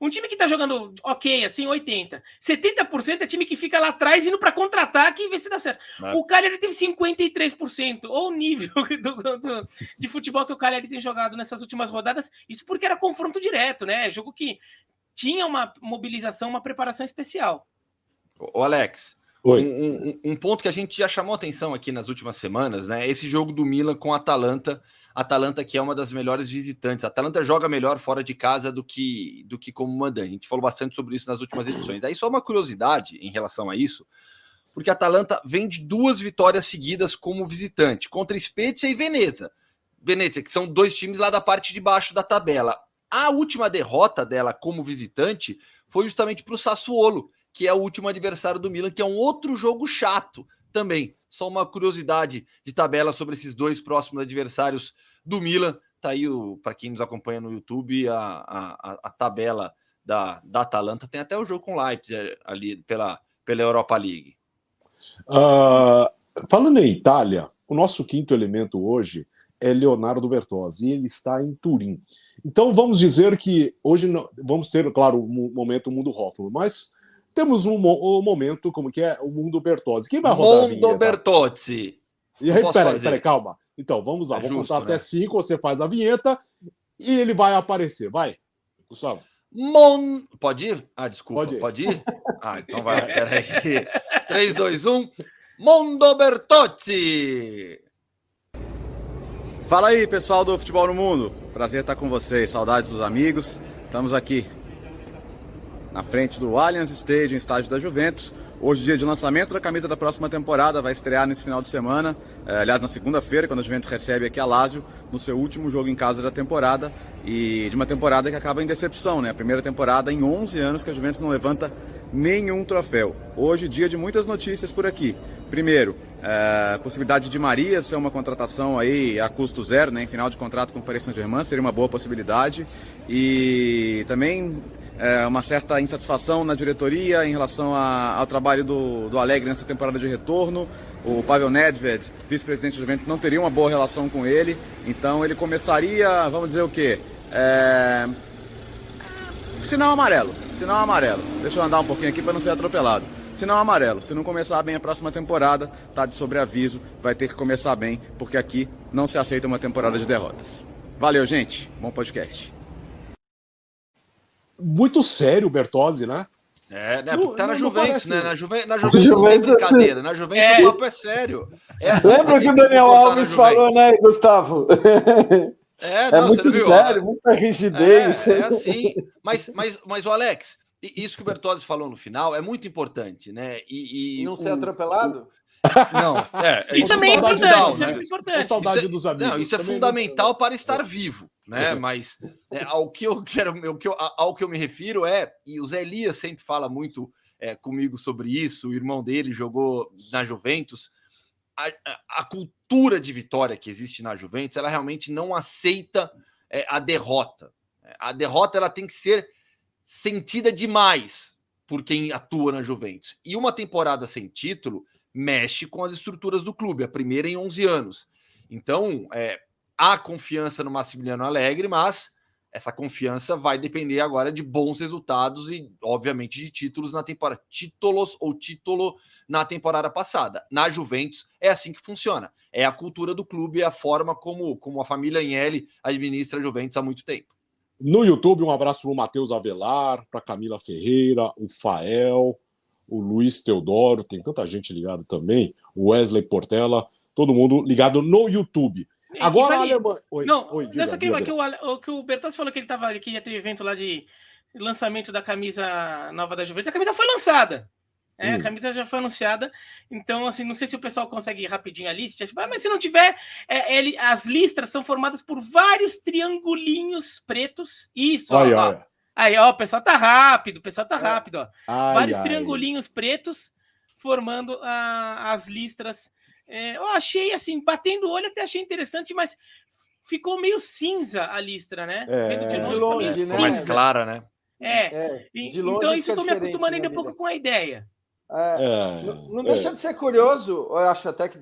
Um time que tá jogando ok, assim, 80. 70% é time que fica lá atrás indo para contra-ataque e ver se dá certo. É. O Cagliari teve 53%, ou o nível do, do, de futebol que o Cagliari tem jogado nessas últimas rodadas. Isso porque era confronto direto, né? Jogo que tinha uma mobilização, uma preparação especial. O Alex, um, um, um, ponto que a gente já chamou atenção aqui nas últimas semanas, né? Esse jogo do Milan com a Atalanta Atalanta que é uma das melhores visitantes. A Atalanta joga melhor fora de casa do que do que como mandante. A gente falou bastante sobre isso nas últimas edições. Aí só uma curiosidade em relação a isso. porque a Atalanta vem de duas vitórias seguidas como visitante, contra Spezia e Veneza. Venezia, que são dois times lá da parte de baixo da tabela. A última derrota dela como visitante foi justamente para o Sassuolo, que é o último adversário do Milan, que é um outro jogo chato também. Só uma curiosidade de tabela sobre esses dois próximos adversários do Milan. Tá aí, para quem nos acompanha no YouTube, a, a, a tabela da, da Atalanta. Tem até o jogo com Leipzig eh, ali pela, pela Europa League. Uh, falando em Itália, o nosso quinto elemento hoje é Leonardo Bertozzi e ele está em Turim. Então vamos dizer que hoje vamos ter, claro, o momento Mundo Hoffman, mas temos um, um, momento como que é o Mundo Bertozzi. Quem vai rodar Mundo Bertozzi. E aí, peraí, peraí, calma. Então, vamos lá. É Vou justo, contar né? até cinco, você faz a vinheta e ele vai aparecer. Vai, Gustavo. Mon... Pode ir? Ah, desculpa. Pode ir? Pode ir? Ah, então vai. Peraí. 3, 2, 1. Mundo Bertozzi! Fala aí, pessoal do Futebol no Mundo. Prazer estar com vocês. Saudades dos amigos. Estamos aqui na frente do Allianz Stadium, estádio da Juventus. Hoje, dia de lançamento da camisa da próxima temporada, vai estrear nesse final de semana. É, aliás, na segunda-feira, quando a Juventus recebe aqui a Lazio, no seu último jogo em casa da temporada. E de uma temporada que acaba em decepção, né? A primeira temporada em 11 anos que a Juventus não levanta nenhum troféu. Hoje, dia de muitas notícias por aqui. Primeiro, é, possibilidade de Maria ser uma contratação aí a custo zero, né, em final de contrato com o Paris Saint-Germain, seria uma boa possibilidade. E também é, uma certa insatisfação na diretoria em relação a, ao trabalho do, do Alegre nessa temporada de retorno. O Pavel Nedved, vice-presidente do Juventus, não teria uma boa relação com ele, então ele começaria, vamos dizer o quê? É... Sinal amarelo, sinal amarelo. Deixa eu andar um pouquinho aqui para não ser atropelado. Sinal amarelo. Se não começar bem a próxima temporada, tá de sobreaviso, vai ter que começar bem, porque aqui não se aceita uma temporada de derrotas. Valeu, gente. Bom podcast. Muito sério o Bertozzi, né? É, né? Porque tá na Juventus, né? Na, Juve, na Juventus não tem brincadeira. Na Juventus é. o papo é sério. É assim Lembra que o Daniel Alves falou, né, Gustavo? É, é não, é muito sério, muita rigidez. É, é assim. Mas, mas, mas o Alex, isso que o Bertozzi falou no final é muito importante, né? E, e não o, ser atropelado? O... Não, é, é isso também é importante, down, né? é importante. saudade dos amigos. Não, isso é fundamental para estar vivo, né? Mas é, ao que eu quero, ao que eu, ao que eu me refiro é, e o Zé Elias sempre fala muito é, comigo sobre isso, o irmão dele jogou na Juventus. A, a, a, cultura de vitória que existe na Juventus, ela realmente não aceita é, a derrota. A derrota ela tem que ser sentida demais por quem atua na Juventus. E uma temporada sem título mexe com as estruturas do clube, a primeira em 11 anos. Então, é, há confiança no Massimiliano Alegre, mas essa confiança vai depender agora de bons resultados e, obviamente, de títulos na temporada. Títulos ou título na temporada passada. Na Juventus é assim que funciona. É a cultura do clube, é a forma como, como a família Agnelli administra a Juventus há muito tempo. No YouTube, um abraço para o Matheus Avelar, para Camila Ferreira, o Fael, o Luiz Teodoro, tem tanta gente ligado também, o Wesley Portela, todo mundo ligado no YouTube. Agora a Alemanha. Oi, não, oi, diga, que, diga, que, o, que o Bertas falou que ele tava, que ia ter evento lá de lançamento da camisa nova da Juventus. A camisa foi lançada. É, hum. A camisa já foi anunciada, então assim, não sei se o pessoal consegue ir rapidinho a lista, tipo, ah, mas se não tiver, é, ele, as listras são formadas por vários triangulinhos pretos. Isso, ai. Aí, ó, o pessoal tá rápido, o pessoal tá é. rápido, ó. Ai, vários triangulinhos pretos formando a, as listras. É, eu achei assim, batendo o olho, até achei interessante, mas ficou meio cinza a listra, né? É, Vendo de, de longe, né? mais clara, né? É, é então isso eu tô me acostumando ainda um pouco com a ideia. É, é, não, não deixa é. de ser curioso, eu acho até que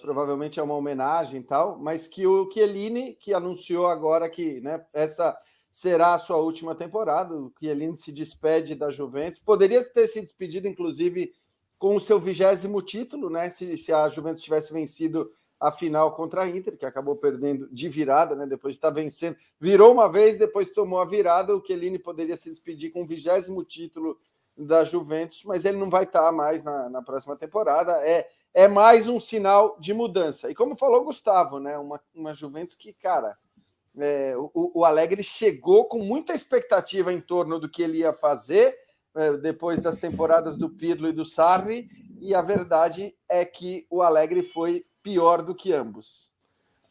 provavelmente é uma homenagem e tal, mas que o Chiellini, que anunciou agora que né, essa será a sua última temporada, o Chiellini se despede da Juventus, poderia ter se despedido, inclusive, com o seu vigésimo título, né? Se, se a Juventus tivesse vencido a final contra a Inter, que acabou perdendo de virada, né? Depois de estar vencendo, virou uma vez, depois tomou a virada. O Chiellini poderia se despedir com o vigésimo título da Juventus, mas ele não vai estar mais na, na, próxima temporada. É, é mais um sinal de mudança. E como falou o Gustavo, né? Uma, uma Juventus que, cara, é, o, o, Alegre chegou com muita expectativa em torno do que ele ia fazer é, depois das temporadas do Pirlo e do Sarri, e a verdade é que o Alegre foi pior do que ambos.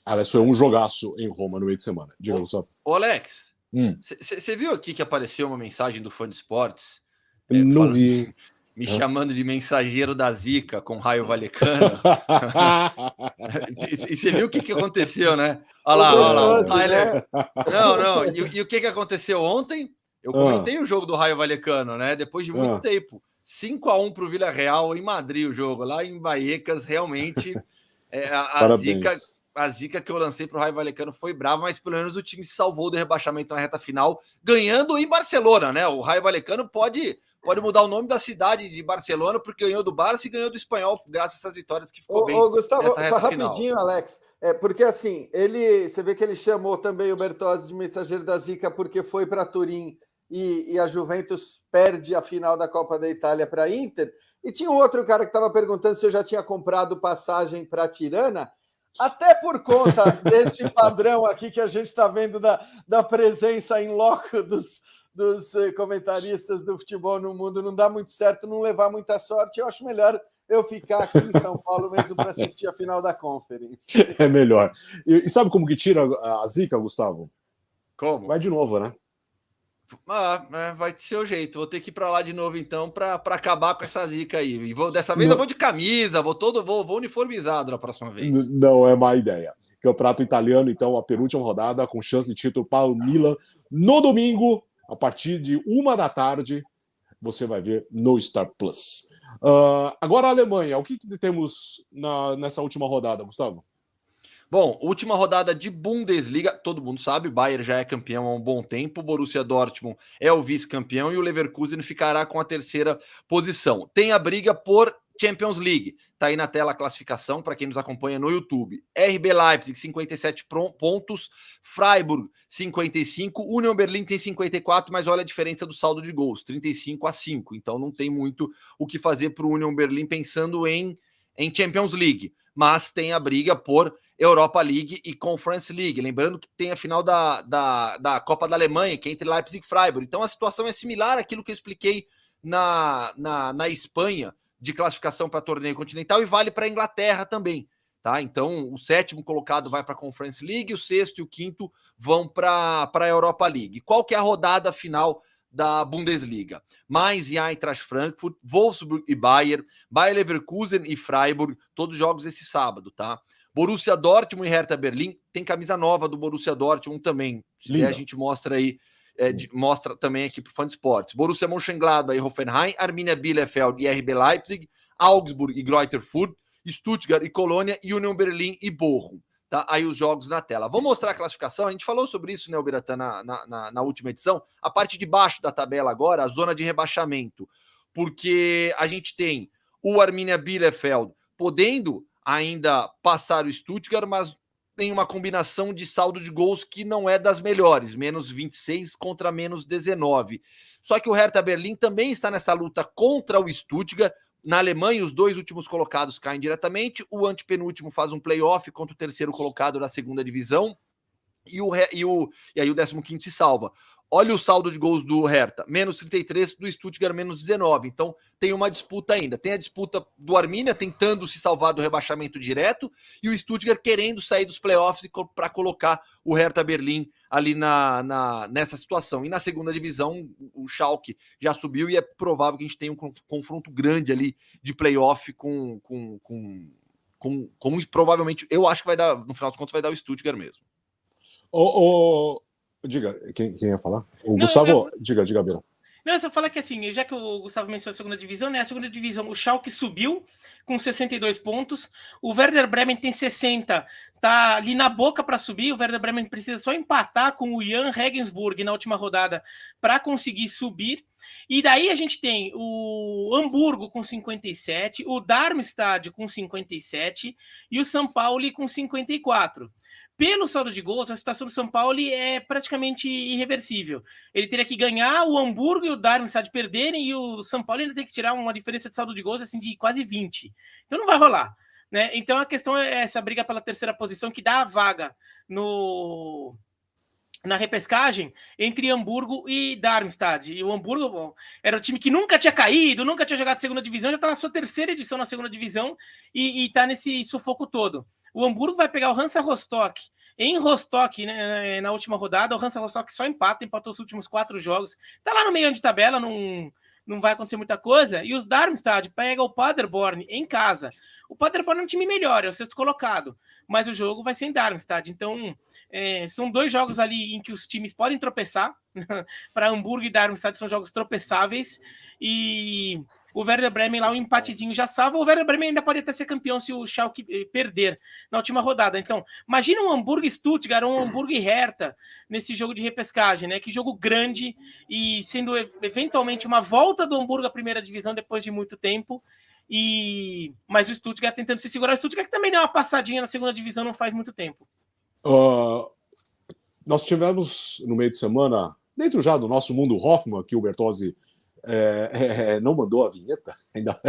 Aliás, foi um jogaço em Roma no meio de semana. Diga, Gustavo. Ô, Alex, Hum. você viu aqui que apareceu uma mensagem do fã de esportes? Não falando- vi. Me Hã? chamando de mensageiro da Zica com raio valecano. e você viu o que, que aconteceu, né? Olha lá, olha lá. Horroroso, Ah, ele é- né? Não, não. E, e o que, que aconteceu ontem? Eu comentei o jogo do Raio Valecano, né? Depois de muito tempo. 5 a 1 para o Vila Real em Madrid, o jogo. Lá em Baecas, realmente. é, a, a zica, a zica que eu lancei para o Raio Valecano foi brava, mas pelo menos o time se salvou do rebaixamento na reta final, ganhando em Barcelona, né? O Raio Valecano pode, pode mudar o nome da cidade de Barcelona, porque ganhou do Barça e ganhou do Espanhol, graças a essas vitórias que ficou Ô, bem. ô, Gustavo, nessa só reta final. rapidinho, Alex. É, porque assim, ele. Você vê que ele chamou também o Bertozzi de mensageiro da Zica porque foi para Turim e, e a Juventus perde a final da Copa da Itália para a Inter. E tinha um outro cara que estava perguntando se eu já tinha comprado passagem para Tirana. Até por conta desse padrão aqui que a gente está vendo da, da presença em loco dos, dos eh, comentaristas do futebol no mundo, não dá muito certo, não levar muita sorte. Eu acho melhor eu ficar aqui em São Paulo mesmo para assistir a final da Conference. É melhor. E, e sabe como que tira a, a zica, Gustavo? Como? Vai de novo, né? Ah, é, vai ser o jeito. Vou ter que ir para lá de novo então para acabar com essa zica aí. E vou, dessa vez Não. eu vou de camisa, vou todo vou, vou uniformizado na próxima vez. N- Não é má ideia. Campeonato italiano, então, a penúltima rodada, com chance de título para o Milan. No domingo, a partir de uma da tarde, você vai ver no Star Plus. Ah, agora a Alemanha, o que, que temos na- nessa última rodada, Gustavo? Bom, última rodada de Bundesliga, todo mundo sabe, o Bayern já é campeão há um bom tempo, o Borussia Dortmund é o vice-campeão e o Leverkusen ficará com a terceira posição. Tem a briga por Champions League. Tá aí na tela a classificação para quem nos acompanha no YouTube. RB Leipzig 57 pro- pontos, Freiburg 55, Union Berlin tem 54, mas olha a diferença do saldo de gols, 35 a 5. Então não tem muito o que fazer para o Union Berlin pensando em em Champions League, mas tem a briga por Europa League e Conference League. Lembrando que tem a final da, da, da Copa da Alemanha, que é entre Leipzig e Freiburg. Então a situação é similar àquilo que eu expliquei na, na, na Espanha, de classificação para torneio continental, e vale para a Inglaterra também. Tá? Então, o sétimo colocado vai para a Conference League, o sexto e o quinto vão para a Europa League. Qual que é a rodada final da Bundesliga? Mais e Eintracht Frankfurt, Wolfsburg e Bayern, Bayer Leverkusen e Freiburg, todos jogos esse sábado, tá? Borussia Dortmund e Hertha Berlim, tem camisa nova do Borussia Dortmund também. Se a gente mostra aí, é, de- mostra também aqui para o Fã de Esportes. Borussia Mönchengladbach e Hoffenheim, Arminia Bielefeld e RB Leipzig, Augsburg e Greuther Fürth, Stuttgart e Colônia, e Union Berlin e Bochum. Tá? Aí os jogos na tela. Vou mostrar a classificação. A gente falou sobre isso, né, na, na, na, na última edição. A parte de baixo da tabela agora, a zona de rebaixamento. Porque a gente tem o Arminia Bielefeld podendo ainda passar o Stuttgart, mas tem uma combinação de saldo de gols que não é das melhores, menos 26 contra menos 19. Só que o Hertha Berlim também está nessa luta contra o Stuttgart. Na Alemanha, os dois últimos colocados caem diretamente. O antepenúltimo faz um playoff contra o terceiro colocado da segunda divisão. E, o, e, o, e aí o 15 se salva. Olha o saldo de gols do Hertha, menos 33, do Stuttgart, menos 19. Então tem uma disputa ainda. Tem a disputa do Arminia tentando se salvar do rebaixamento direto e o Stuttgart querendo sair dos playoffs para colocar o Hertha Berlim ali na, na, nessa situação. E na segunda divisão, o Schalke já subiu e é provável que a gente tenha um con- confronto grande ali de playoff com, com, com, com, com provavelmente, eu acho que vai dar, no final dos contos, vai dar o Stuttgart mesmo. Ô, ô, diga, quem, quem ia falar? O Não, Gustavo, eu- diga, diga, Beira. Não, eu só falar que assim, já que o Gustavo mencionou a segunda divisão, né? A segunda divisão, o Schalke subiu com 62 pontos, o Werder Bremen tem 60, tá ali na boca para subir. O Werder Bremen precisa só empatar com o Jan Regensburg na última rodada para conseguir subir. E daí a gente tem o Hamburgo com 57, o Darmstadt com 57 e o São Paulo com 54. Pelo saldo de gols, a situação do São Paulo é praticamente irreversível. Ele teria que ganhar o Hamburgo e o Darmstadt perderem e o São Paulo ainda tem que tirar uma diferença de saldo de gols assim de quase 20. Então não vai rolar, né? Então a questão é essa briga pela terceira posição que dá a vaga no na repescagem entre Hamburgo e Darmstadt. E o Hamburgo bom, era o time que nunca tinha caído, nunca tinha jogado segunda divisão, já está na sua terceira edição na segunda divisão e está nesse sufoco todo. O Hamburgo vai pegar o Hansa Rostock em Rostock, né, na última rodada. O Hansa Rostock só empata, empatou os últimos quatro jogos. Está lá no meio de tabela, não, não vai acontecer muita coisa. E os Darmstadt pega o Paderborn em casa. O Paderborn é um time melhor, é o sexto colocado, mas o jogo vai ser em Darmstadt. Então, é, são dois jogos ali em que os times podem tropeçar. Para Hamburgo e Darmstadt são jogos tropeçáveis. E o Werder Bremen lá, um empatezinho já salva. O Werder Bremen ainda pode até ser campeão se o Schalke eh, perder na última rodada. Então, imagina um Hamburgo Stuttgart ou um Hamburgo Hertha nesse jogo de repescagem, né? Que jogo grande e sendo eventualmente uma volta do Hamburgo à primeira divisão depois de muito tempo. E mas o Stuttgart tentando se segurar. O Stuttgart também deu uma passadinha na segunda divisão não faz muito tempo. Uh, nós tivemos no meio de semana, dentro já do nosso mundo Hoffman, que o Bertozzi é, é, não mandou a vinheta ainda.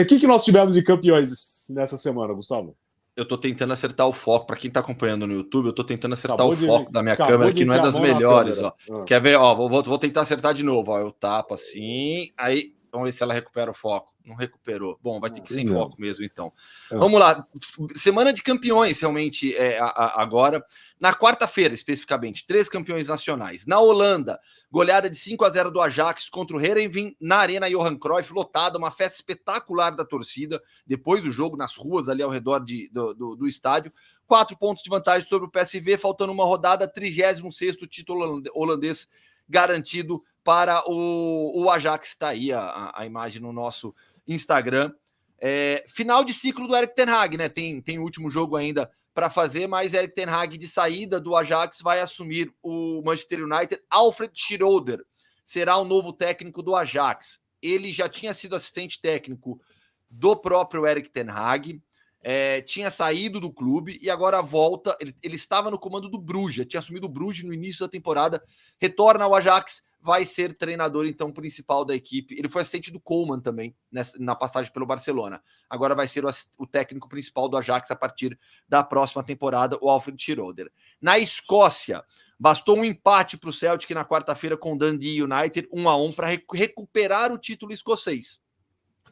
O que, que nós tivemos de campeões nessa semana, Gustavo? Eu tô tentando acertar o foco. Para quem tá acompanhando no YouTube, eu tô tentando acertar acabou o de, foco da minha câmera, que não é das melhores. Ó. Ah. Quer ver? Ó, vou, vou tentar acertar de novo. Ó. Eu tapo assim, aí vamos ver se ela recupera o foco. Não recuperou. Bom, vai ter que ser em foco mesmo, então. É. Vamos lá. Semana de campeões, realmente, é, a, a, agora. Na quarta-feira, especificamente, três campeões nacionais. Na Holanda, goleada de 5 a 0 do Ajax contra o Herenveen na Arena Johan Cruyff, lotada, uma festa espetacular da torcida, depois do jogo, nas ruas ali ao redor de, do, do, do estádio. Quatro pontos de vantagem sobre o PSV, faltando uma rodada, 36 título holandês garantido para o, o Ajax. Está aí a, a imagem no nosso Instagram. É, final de ciclo do Eric Ten Hag, né? Tem, tem o último jogo ainda para fazer, mas Eric Ten Hag de saída do Ajax vai assumir o Manchester United. Alfred Schroeder será o novo técnico do Ajax. Ele já tinha sido assistente técnico do próprio Eric Ten Hag, é, tinha saído do clube e agora volta. Ele, ele estava no comando do Bruges, tinha assumido o Bruges no início da temporada, retorna ao Ajax vai ser treinador, então, principal da equipe. Ele foi assistente do Coleman também, nessa, na passagem pelo Barcelona. Agora vai ser o, o, técnico principal do Ajax a partir da próxima temporada, o Alfred Schroeder. Na Escócia, bastou um empate para o Celtic na quarta-feira com o Dundee United, 1 a 1 para recuperar o título escocês.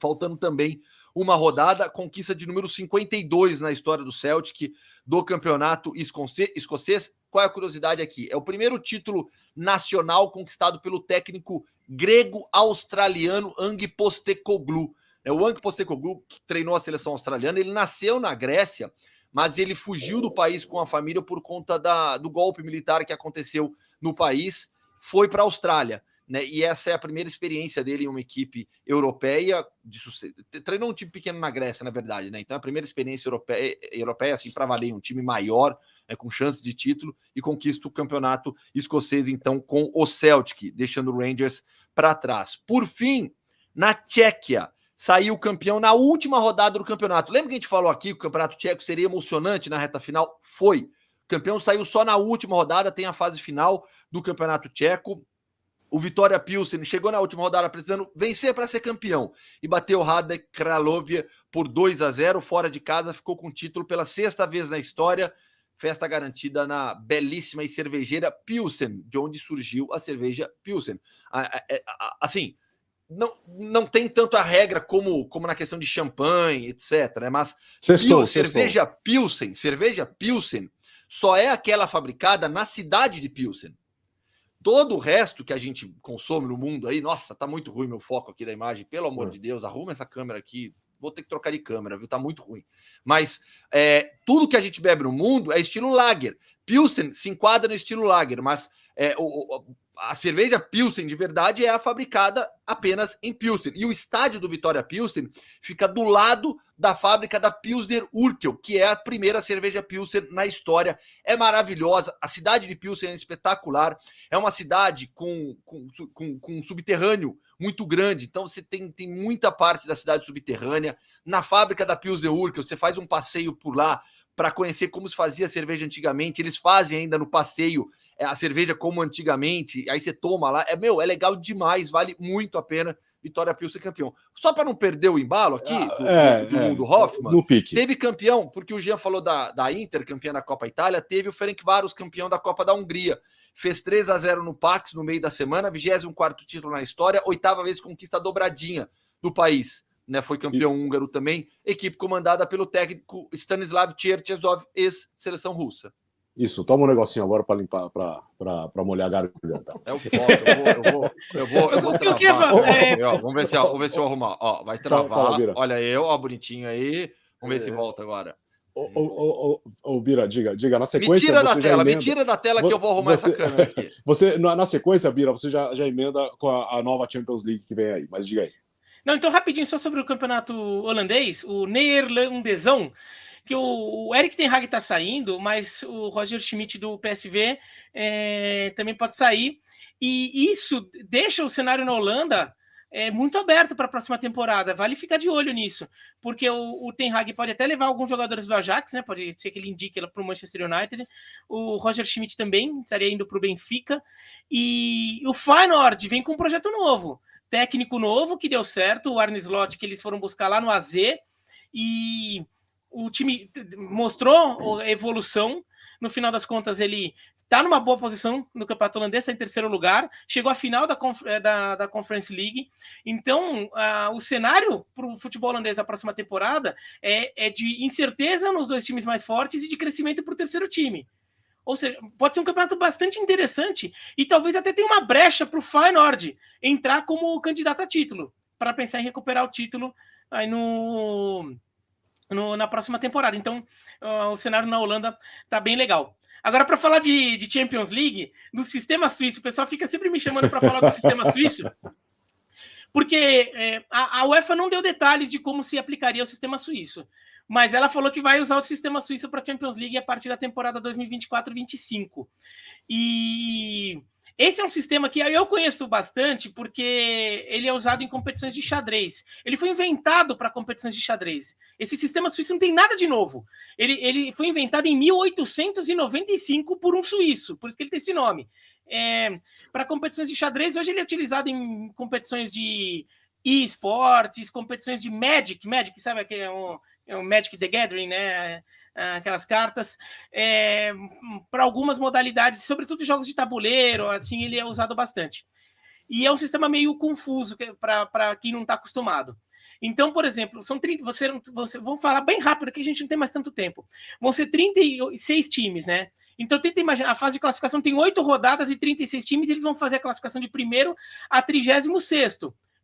Faltando também uma rodada, conquista de número 52 na história do Celtic, do campeonato escocês. Qual é a curiosidade aqui? É o primeiro título nacional conquistado pelo técnico grego-australiano Ang Postecoglou. É o Ang Postecoglou, que treinou a seleção australiana, ele nasceu na Grécia, mas ele fugiu do país com a família por conta da, do golpe militar que aconteceu no país, foi para a Austrália né? E essa é a primeira experiência dele em uma equipe europeia de sucesso. Treinou um time pequeno na Grécia, na verdade, né? Então é a primeira experiência europeia, europeia assim, para valer, um time maior, né, com chance de título, e conquista o campeonato escocês, então, com o Celtic, deixando o Rangers para trás. Por fim, na Tchequia, saiu campeão na última rodada do campeonato. Lembra que a gente falou aqui que o campeonato tcheco seria emocionante na reta final? Foi. Campeão saiu só na última rodada, tem a fase final do campeonato tcheco o Vitória Pilsen chegou na última rodada precisando vencer para ser campeão e bateu o Radek Kralovia por 2 a 0 fora de casa, ficou com o título pela sexta vez na história. Festa garantida na belíssima e cervejeira Pilsen, de onde surgiu a cerveja Pilsen. É, assim, não, não tem tanto a regra como, como na questão de champanhe, etc. Né? Mas Pil, cerveja Pilsen, cerveja Pilsen, só é aquela fabricada na cidade de Pilsen. Todo o resto que a gente consome no mundo aí, nossa, tá muito ruim meu foco aqui da imagem, pelo amor é. de Deus, arruma essa câmera aqui. Vou ter que trocar de câmera, viu? Tá muito ruim. Mas é, tudo que a gente bebe no mundo é estilo lager. Pilsen se enquadra no estilo lager, mas é, o, a cerveja Pilsen de verdade é a fabricada apenas em Pilsen. E o estádio do Vitória Pilsen fica do lado da fábrica da Pilsner Urkel, que é a primeira cerveja Pilsen na história. É maravilhosa. A cidade de Pilsen é espetacular. É uma cidade com, com, com, com um subterrâneo muito grande. Então você tem, tem muita parte da cidade subterrânea. Na fábrica da Pilsner Urkel, você faz um passeio por lá para conhecer como se fazia cerveja antigamente. Eles fazem ainda no passeio a cerveja como antigamente, aí você toma lá. É, meu, é legal demais, vale muito a pena Vitória Pilsen campeão. Só para não perder o embalo aqui Ah, do, é, do é, mundo Hoffman, No pique. teve campeão, porque o Jean falou da, da Inter, campeã da Copa Itália, teve o Ferencváros, campeão da Copa da Hungria. Fez 3 a 0 no Pax no meio da semana, 24 título na história, oitava vez conquista dobradinha do país. Né, foi campeão húngaro também, equipe comandada pelo técnico Stanislav Cherchesov, ex-seleção russa. Isso, toma um negocinho agora para limpar, para molhar a garganta. É o foco, eu vou, eu vou, eu vou, eu vou travar. ó, vamos ver se, ó, vamos ver se eu arrumar. Ó, vai Fala, travar. fala, Bira. Olha eu, ó, bonitinho aí. Vamos ver se É. volta agora. Ô, ô, ô, ô, ô, Bira, diga, diga, na Me sequência. tira da tela, me emenda- tira da tela que eu vou arrumar Você- essa câmera aqui. Você, na, na sequência, Bira, você já, já emenda com a, a nova Champions League que vem aí, mas diga aí. Não, então rapidinho só sobre o campeonato holandês, o neerlandesão, que o, o Eric Ten Hag tá saindo, mas o Roger Schmidt do PSV é, também pode sair. E isso deixa o cenário na Holanda é, muito aberto para a próxima temporada. Vale ficar de olho nisso, porque o, o Ten Hag pode até levar alguns jogadores do Ajax, né? Pode ser que ele indique para o Manchester United. O Roger Schmidt também estaria indo para o Benfica. E o Feyenoord vem com um projeto novo técnico novo que deu certo, o Arne Slot que eles foram buscar lá no AZ e o time mostrou a evolução. No final das contas, ele está numa boa posição no campeonato holandês, está em terceiro lugar, chegou à final da, eh, da, da Conference League. Então, ah, o cenário para o futebol holandês da próxima temporada é, é de incerteza nos dois times mais fortes e de crescimento para o terceiro time. Ou seja, pode ser um campeonato bastante interessante e talvez até tenha uma brecha para o Feyenoord entrar como candidato a título, para pensar em recuperar o título aí no, no- na próxima temporada. Então, ah, o cenário na Holanda tá bem legal. Agora, para falar de, de Champions League, do sistema suíço, o pessoal fica sempre me chamando para falar do sistema suíço, porque é, a, a UEFA não deu detalhes de como se aplicaria o sistema suíço. Mas ela falou que vai usar o sistema suíço para a Champions League a partir da temporada 2024-25. E esse é um sistema que eu conheço bastante porque ele é usado em competições de xadrez. Ele foi inventado para competições de xadrez. Esse sistema suíço não tem nada de novo. Ele, ele foi inventado em 1895 por um suíço, por isso que ele tem esse nome. É, para competições de xadrez, hoje ele é utilizado em competições de e-sports, competições de Magic, Magic, sabe que é o, é o Magic the Gathering, né? Aquelas cartas, é, para algumas modalidades, sobretudo jogos de tabuleiro, assim, ele é usado bastante. E é um sistema meio confuso para quem não está acostumado. Então, por exemplo, são 30, você, você, vamos falar bem rápido, que a gente não tem mais tanto tempo. Vão ser 36 times, né? Então, tenta imaginar, a fase de classificação tem oito rodadas e 36 times, e eles vão fazer a classificação de primeiro a 36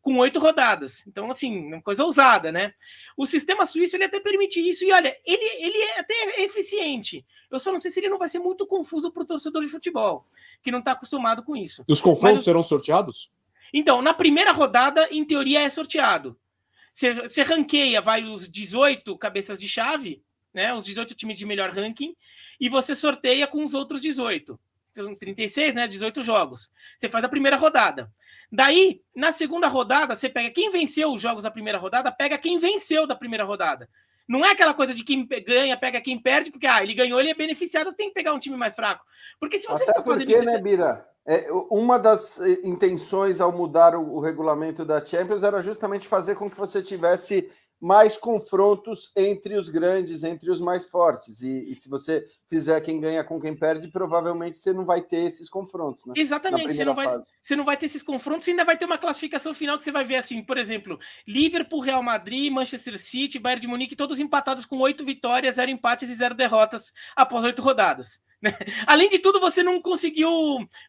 com oito rodadas. Então, assim, uma coisa ousada, né? O sistema suíço ele até permite isso, e olha, ele, ele é até eficiente. Eu só não sei se ele não vai ser muito confuso para o torcedor de futebol, que não está acostumado com isso. E os confrontos Mas- serão sorteados? Então, na primeira rodada, em teoria, é sorteado. Você, você ranqueia, vai os 18 cabeças de chave, né? Os 18 times de melhor ranking, e você sorteia com os outros 18. São 36, né? 18 jogos. Você faz a primeira rodada. Daí, na segunda rodada, você pega quem venceu os jogos da primeira rodada, pega quem venceu da primeira rodada. Não é aquela coisa de quem ganha, pega quem perde, porque ah, ele ganhou, ele é beneficiado, tem que pegar um time mais fraco. Porque se você Até ficar fazendo porque, isso. né, Bira? É, uma das eh, intenções ao mudar o, o regulamento da Champions era justamente fazer com que você tivesse mais confrontos entre os grandes, entre os mais fortes. E, e se você fizer quem ganha com quem perde, provavelmente você não vai ter esses confrontos, né? Exatamente, você não, vai, fase. você não vai ter esses confrontos, você ainda vai ter uma classificação final que você vai ver assim, por exemplo, Liverpool, Real Madrid, Manchester City, Bayern de Munique, todos empatados com oito vitórias, zero empates e zero derrotas após oito rodadas. né? Além de tudo, você não conseguiu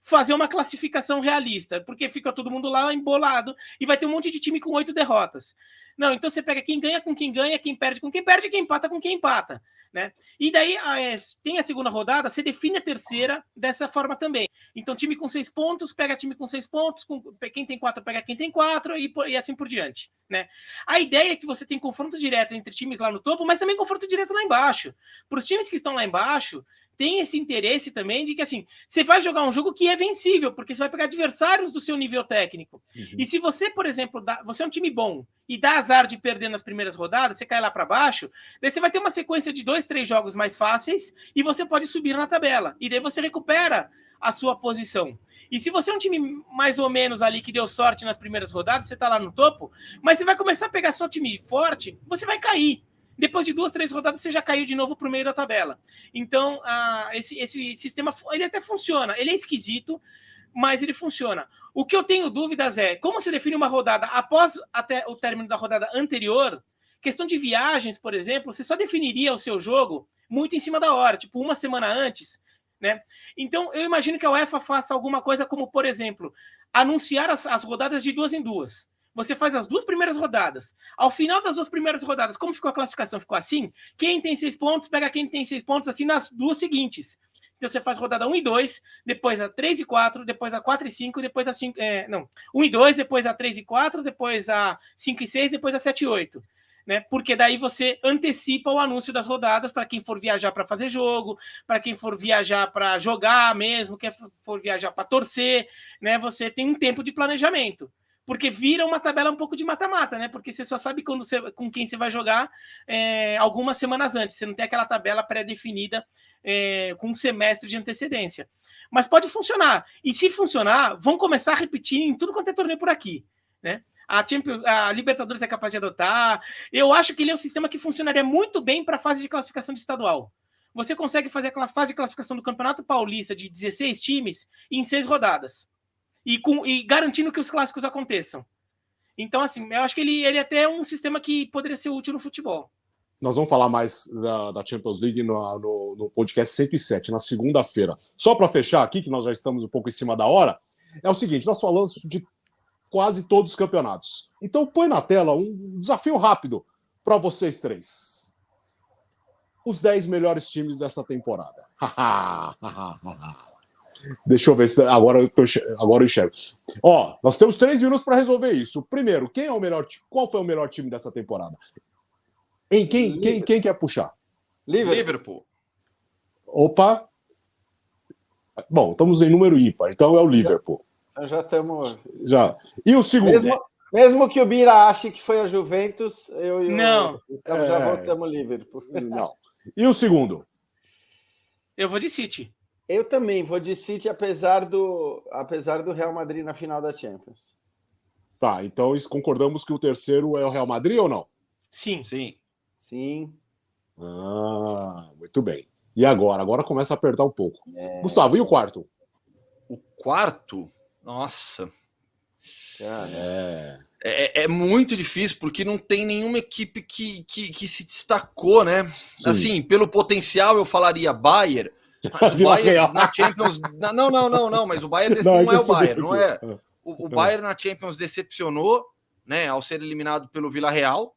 fazer uma classificação realista, porque fica todo mundo lá embolado e vai ter um monte de time com oito derrotas. Não, então você pega quem ganha com quem ganha, quem perde com quem perde, quem empata com quem empata. Né? E daí ah, é, tem a segunda rodada, você define a terceira dessa forma também. Então, time com seis pontos, pega time com seis pontos, com, quem tem quatro, pega quem tem quatro, e, e assim por diante. Né? A ideia é que você tem confronto direto entre times lá no topo, mas também confronto direto lá embaixo. Para os times que estão lá embaixo, tem esse interesse também de que assim, você vai jogar um jogo que é vencível, porque você vai pegar adversários do seu nível técnico. E se você, por exemplo, dá, você é um time bom e dá azar de perder nas primeiras rodadas, você cai lá para baixo, daí você vai ter uma sequência de dois, três jogos mais fáceis e você pode subir na tabela. E daí você recupera a sua posição. E se você é um time mais ou menos ali que deu sorte nas primeiras rodadas, você tá lá no topo, mas você vai começar a pegar só time forte, você vai cair. Depois de duas, três rodadas, você já caiu de novo para o meio da tabela. Então, a, esse, esse sistema, ele até funciona. Ele é esquisito, mas ele funciona. O que eu tenho dúvidas é como se define uma rodada após até o término da rodada anterior. Questão de viagens, por exemplo, você só definiria o seu jogo muito em cima da hora, tipo uma semana antes, né? Então, eu imagino que a UEFA faça alguma coisa como, por exemplo, anunciar as, as rodadas de duas em duas. Você faz as duas primeiras rodadas. Ao final das duas primeiras rodadas, como ficou a classificação? Ficou assim? Quem tem seis pontos, pega quem tem seis pontos, assim, nas duas seguintes. Então você faz rodada 1 e 2, depois a 3 e 4, depois a 4 e 5, depois a 5. É, não, 1 e 2, depois a 3 e 4, depois a 5 e 6, depois a 7 e 8 né? Porque daí você antecipa o anúncio das rodadas para quem for viajar para fazer jogo, para quem for viajar para jogar mesmo, quem for viajar para torcer, né? Você tem um tempo de planejamento. Porque vira uma tabela um pouco de mata-mata, né? Porque você só sabe quando você, com quem você vai jogar é, algumas semanas antes. Você não tem aquela tabela pré-definida é, com um semestre de antecedência. Mas pode funcionar. E se funcionar, vão começar a repetir em tudo quanto é torneio por aqui, né? a, Champions, a Libertadores é capaz de adotar. Eu acho que ele é um sistema que funcionaria muito bem para a fase de classificação de estadual. Você consegue fazer aquela fase de classificação do Campeonato Paulista de 16 times em seis rodadas. E, com, e garantindo que os clássicos aconteçam. Então, assim, eu acho que ele, ele é até um sistema que poderia ser útil no futebol. Nós vamos falar mais da, da Champions League no, no, no podcast 107, na segunda-feira. Só para fechar aqui, que nós já estamos um pouco em cima da hora, é o seguinte: nós falamos de quase todos os campeonatos. Então põe na tela um desafio rápido para vocês três. Os 10 melhores times dessa temporada. Deixa eu ver se agora eu, tô, agora eu enxergo. Ó, nós temos três minutos para resolver isso. Primeiro, quem é o melhor Qual foi o melhor time dessa temporada? Em quem, quem, quem quer puxar? Liverpool. Opa. Bom, estamos em número ímpar, então é o Liverpool. Já estamos. Já. E o segundo? Mesmo, mesmo, que o Bira ache que foi a Juventus, eu e não. o Gustavo é... já voltamos Liverpool. Não. E o segundo? Eu vou de City. Eu também vou de City, apesar do, apesar do Real Madrid na final da Champions. Tá, então concordamos que o terceiro é o Real Madrid ou não? Sim. Sim. Sim. Ah, muito bem. E agora? Agora começa a apertar um pouco. É... Gustavo, e o quarto? O quarto? Nossa. É. É, é, muito difícil porque não tem nenhuma equipe que, que, que se destacou, né? Sim. Assim, pelo potencial eu falaria Bayern. Mas o Bayern na Champions. Não, não, não, não, mas o Bayern não, não é o Bayern, não é. O, o Bayern na Champions decepcionou, né? Ao ser eliminado pelo Vila Real.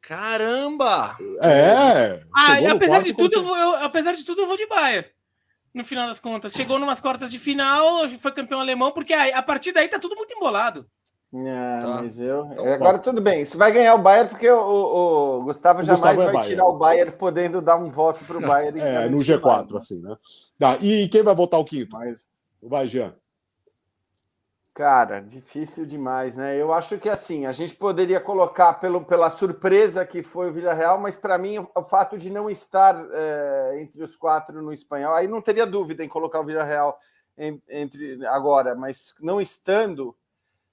Caramba! É! Ah, apesar de, tudo, eu, eu, apesar de tudo, eu vou de Bayern no final das contas. Chegou numas quartas de final, foi campeão alemão, porque a, a partir daí tá tudo muito embolado. É, tá. mas eu. Então, Agora bom. tudo bem. Você vai ganhar o Bayern porque o, o, o Gustavo o jamais Gustavo é vai Bayern. tirar o Bayern podendo dar um voto para o Bayern. É, no G4, assim, né? Tá, e quem vai votar o quinto? Mas... Vai, Jean. Cara, difícil demais, né? Eu acho que assim, a gente poderia colocar pelo, pela surpresa que foi o Villarreal, mas para mim o, fato de não estar é, entre os quatro no espanhol, aí não teria dúvida em colocar o Villarreal em, entre agora, mas não estando,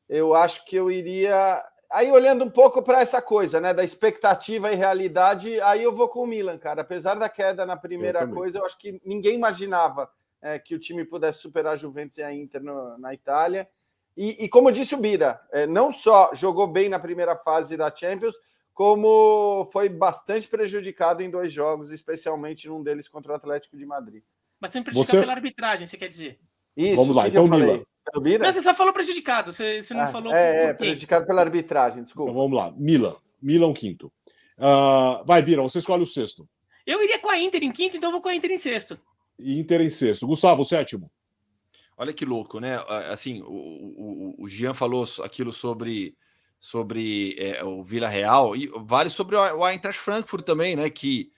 eu acho que eu iria. Aí olhando um pouco para essa coisa, né, da expectativa e realidade, aí eu vou com o Milan, cara. Apesar da queda na primeira eu coisa, eu acho que ninguém imaginava é, que o time pudesse superar a Juventus e a Inter no, na Itália. E, e como disse o Bira, é, não só jogou bem na primeira fase da Champions, como foi bastante prejudicado em dois jogos, especialmente num deles contra o Atlético de Madrid. Bastante prejudicado você... pela arbitragem, você quer dizer? Isso, Vamos lá, então, Mila. Não, você só falou prejudicado, você, você não ah, falou. É, é prejudicado pela arbitragem, desculpa. Então, vamos lá, Mila. Milan quinto. Uh, vai, Bira, você escolhe o sexto. Eu iria com a Inter em quinto, então eu vou com a Inter em sexto. Inter em sexto. Gustavo, sétimo. Olha que louco, né? Assim, o, o, o Jean falou aquilo sobre, sobre é, o Vila Real e vale sobre o Eintracht Frankfurt também, né? Que,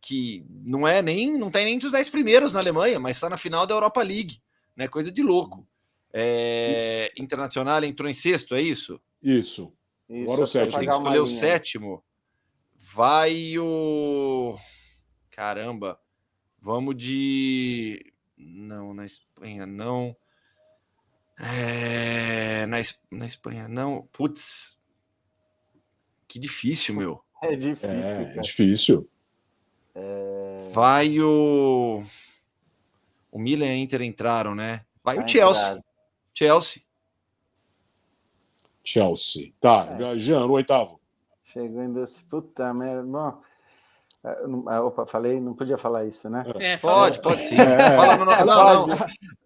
que não é nem não tem nem entre os 10 primeiros na Alemanha, mas está na final da Europa League, né? Coisa de louco. É, Internacional entrou em sexto, é isso? Isso. Agora o sétimo. Tem que escolher o sétimo. Vai o. Caramba. Vamos de não, na Espanha não. É, na, na Espanha, não. Putz. Que difícil, meu. É difícil. É, é difícil. É... Vai o. O Milan e a Inter entraram, né? Vai, Vai o Chelsea. Entrar. Chelsea. Chelsea. Tá, é. Jean, no oitavo. Chegando esse. Puta merda. Bom. É, ah, opa, falei, não podia falar isso, né? É, pode, pode sim. É. Fala no, não, não, não.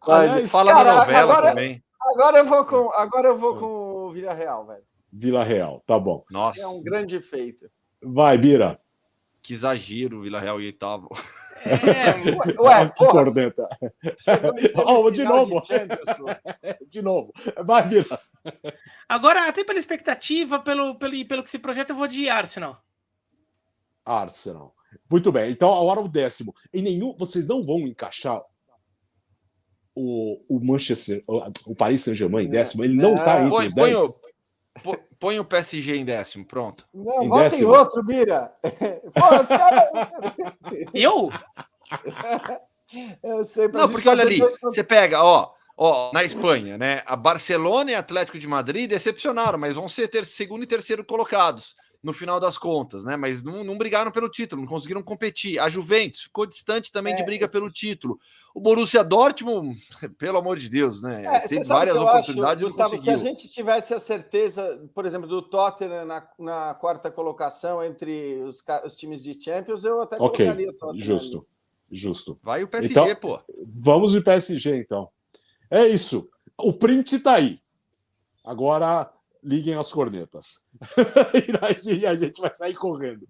Pode. Fala Cara, na novela agora, também. Agora eu vou com, agora eu vou com o Vila Real, velho. Vila Real, tá bom. Nossa. É um grande feito. Vai, Bira. Que exagero, Vila Real e oitavo. É, ué, que corneta. Oh, de novo. De, de novo. Vai, Bira. Agora, até pela expectativa, pelo, pelo, pelo que se projeta, eu vou de Arsenal. Arsenal. Muito bem. Então, agora o décimo. Em nenhum. Vocês não vão encaixar o, o Manchester, o Paris Saint-Germain em é. décimo. Ele não está entre põe, os põe dez. O, põe o PSG em décimo, pronto. Não, em bota décimo. em outro, Bira. Cara... Eu? Eu sei. Não, porque olha ali, você pega, ó, ó, na Espanha, né? A Barcelona e Atlético de Madrid decepcionaram, mas vão ser ter, segundo e terceiro colocados no final das contas, né? Mas não, não, brigaram pelo título, não conseguiram competir. A Juventus ficou distante também é, de briga pelo título. O Borussia Dortmund, pelo amor de Deus, né? É, Teve várias oportunidades acho, Gustavo, Se a gente tivesse a certeza, por exemplo, do Tottenham na, na quarta colocação entre os, os, times de Champions, eu até okay. colocaria o Tottenham. Justo, ali. justo. Vai o PSG, então, pô. Vamos de PSG, então. É isso. O print tá aí. Agora liguem as cornetas. e a gente vai sair correndo.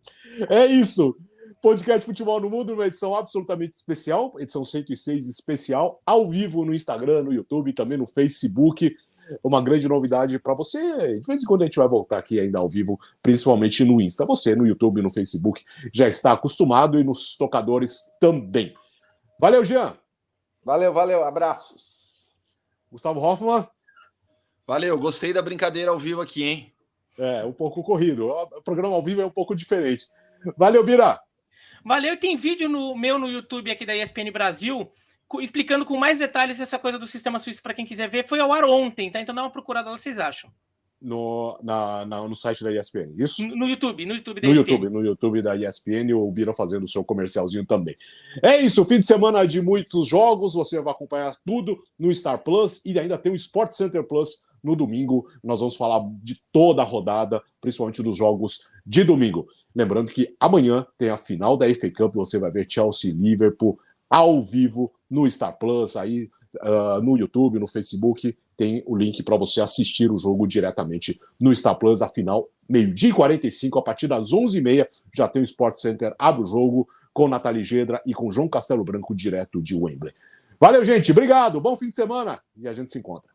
É isso. Podcast Futebol no Mundo, uma edição absolutamente especial, edição 106 especial, ao vivo no Instagram, no YouTube, também no Facebook. Uma grande novidade para você. De vez em quando a gente vai voltar aqui ainda ao vivo, principalmente no Insta. Você no YouTube, no Facebook, já está acostumado e nos tocadores também. Valeu, Jean. Valeu, valeu. Abraços. Gustavo Hoffman. Valeu, gostei da brincadeira ao vivo aqui, hein? É, um pouco corrido. O programa ao vivo é um pouco diferente. Valeu, Bira! Valeu, tem vídeo no meu no YouTube aqui da ESPN Brasil explicando com mais detalhes essa coisa do sistema suíço para quem quiser ver. Foi ao ar ontem, tá? Então dá uma procurada lá, vocês acham. No, na, na, no site da ESPN, isso? No, no YouTube, no YouTube da no ESPN. YouTube, no YouTube da ESPN, o Bira fazendo o seu comercialzinho também. É isso, fim de semana de muitos jogos, você vai acompanhar tudo no Star Plus e ainda tem o Sport Center Plus no domingo, nós vamos falar de toda a rodada, principalmente dos jogos de domingo. Lembrando que amanhã tem a final da FA Cup, você vai ver Chelsea Liverpool ao vivo no Star Plus, aí uh, no YouTube, no Facebook, tem o link para você assistir o jogo diretamente no Star Plus. A final, meio-dia e 45, a partir das 11h30, já tem o Sport Center, abre o jogo com Nathalie Gedra e com João Castelo Branco, direto de Wembley. Valeu, gente. Obrigado. Bom fim de semana e a gente se encontra.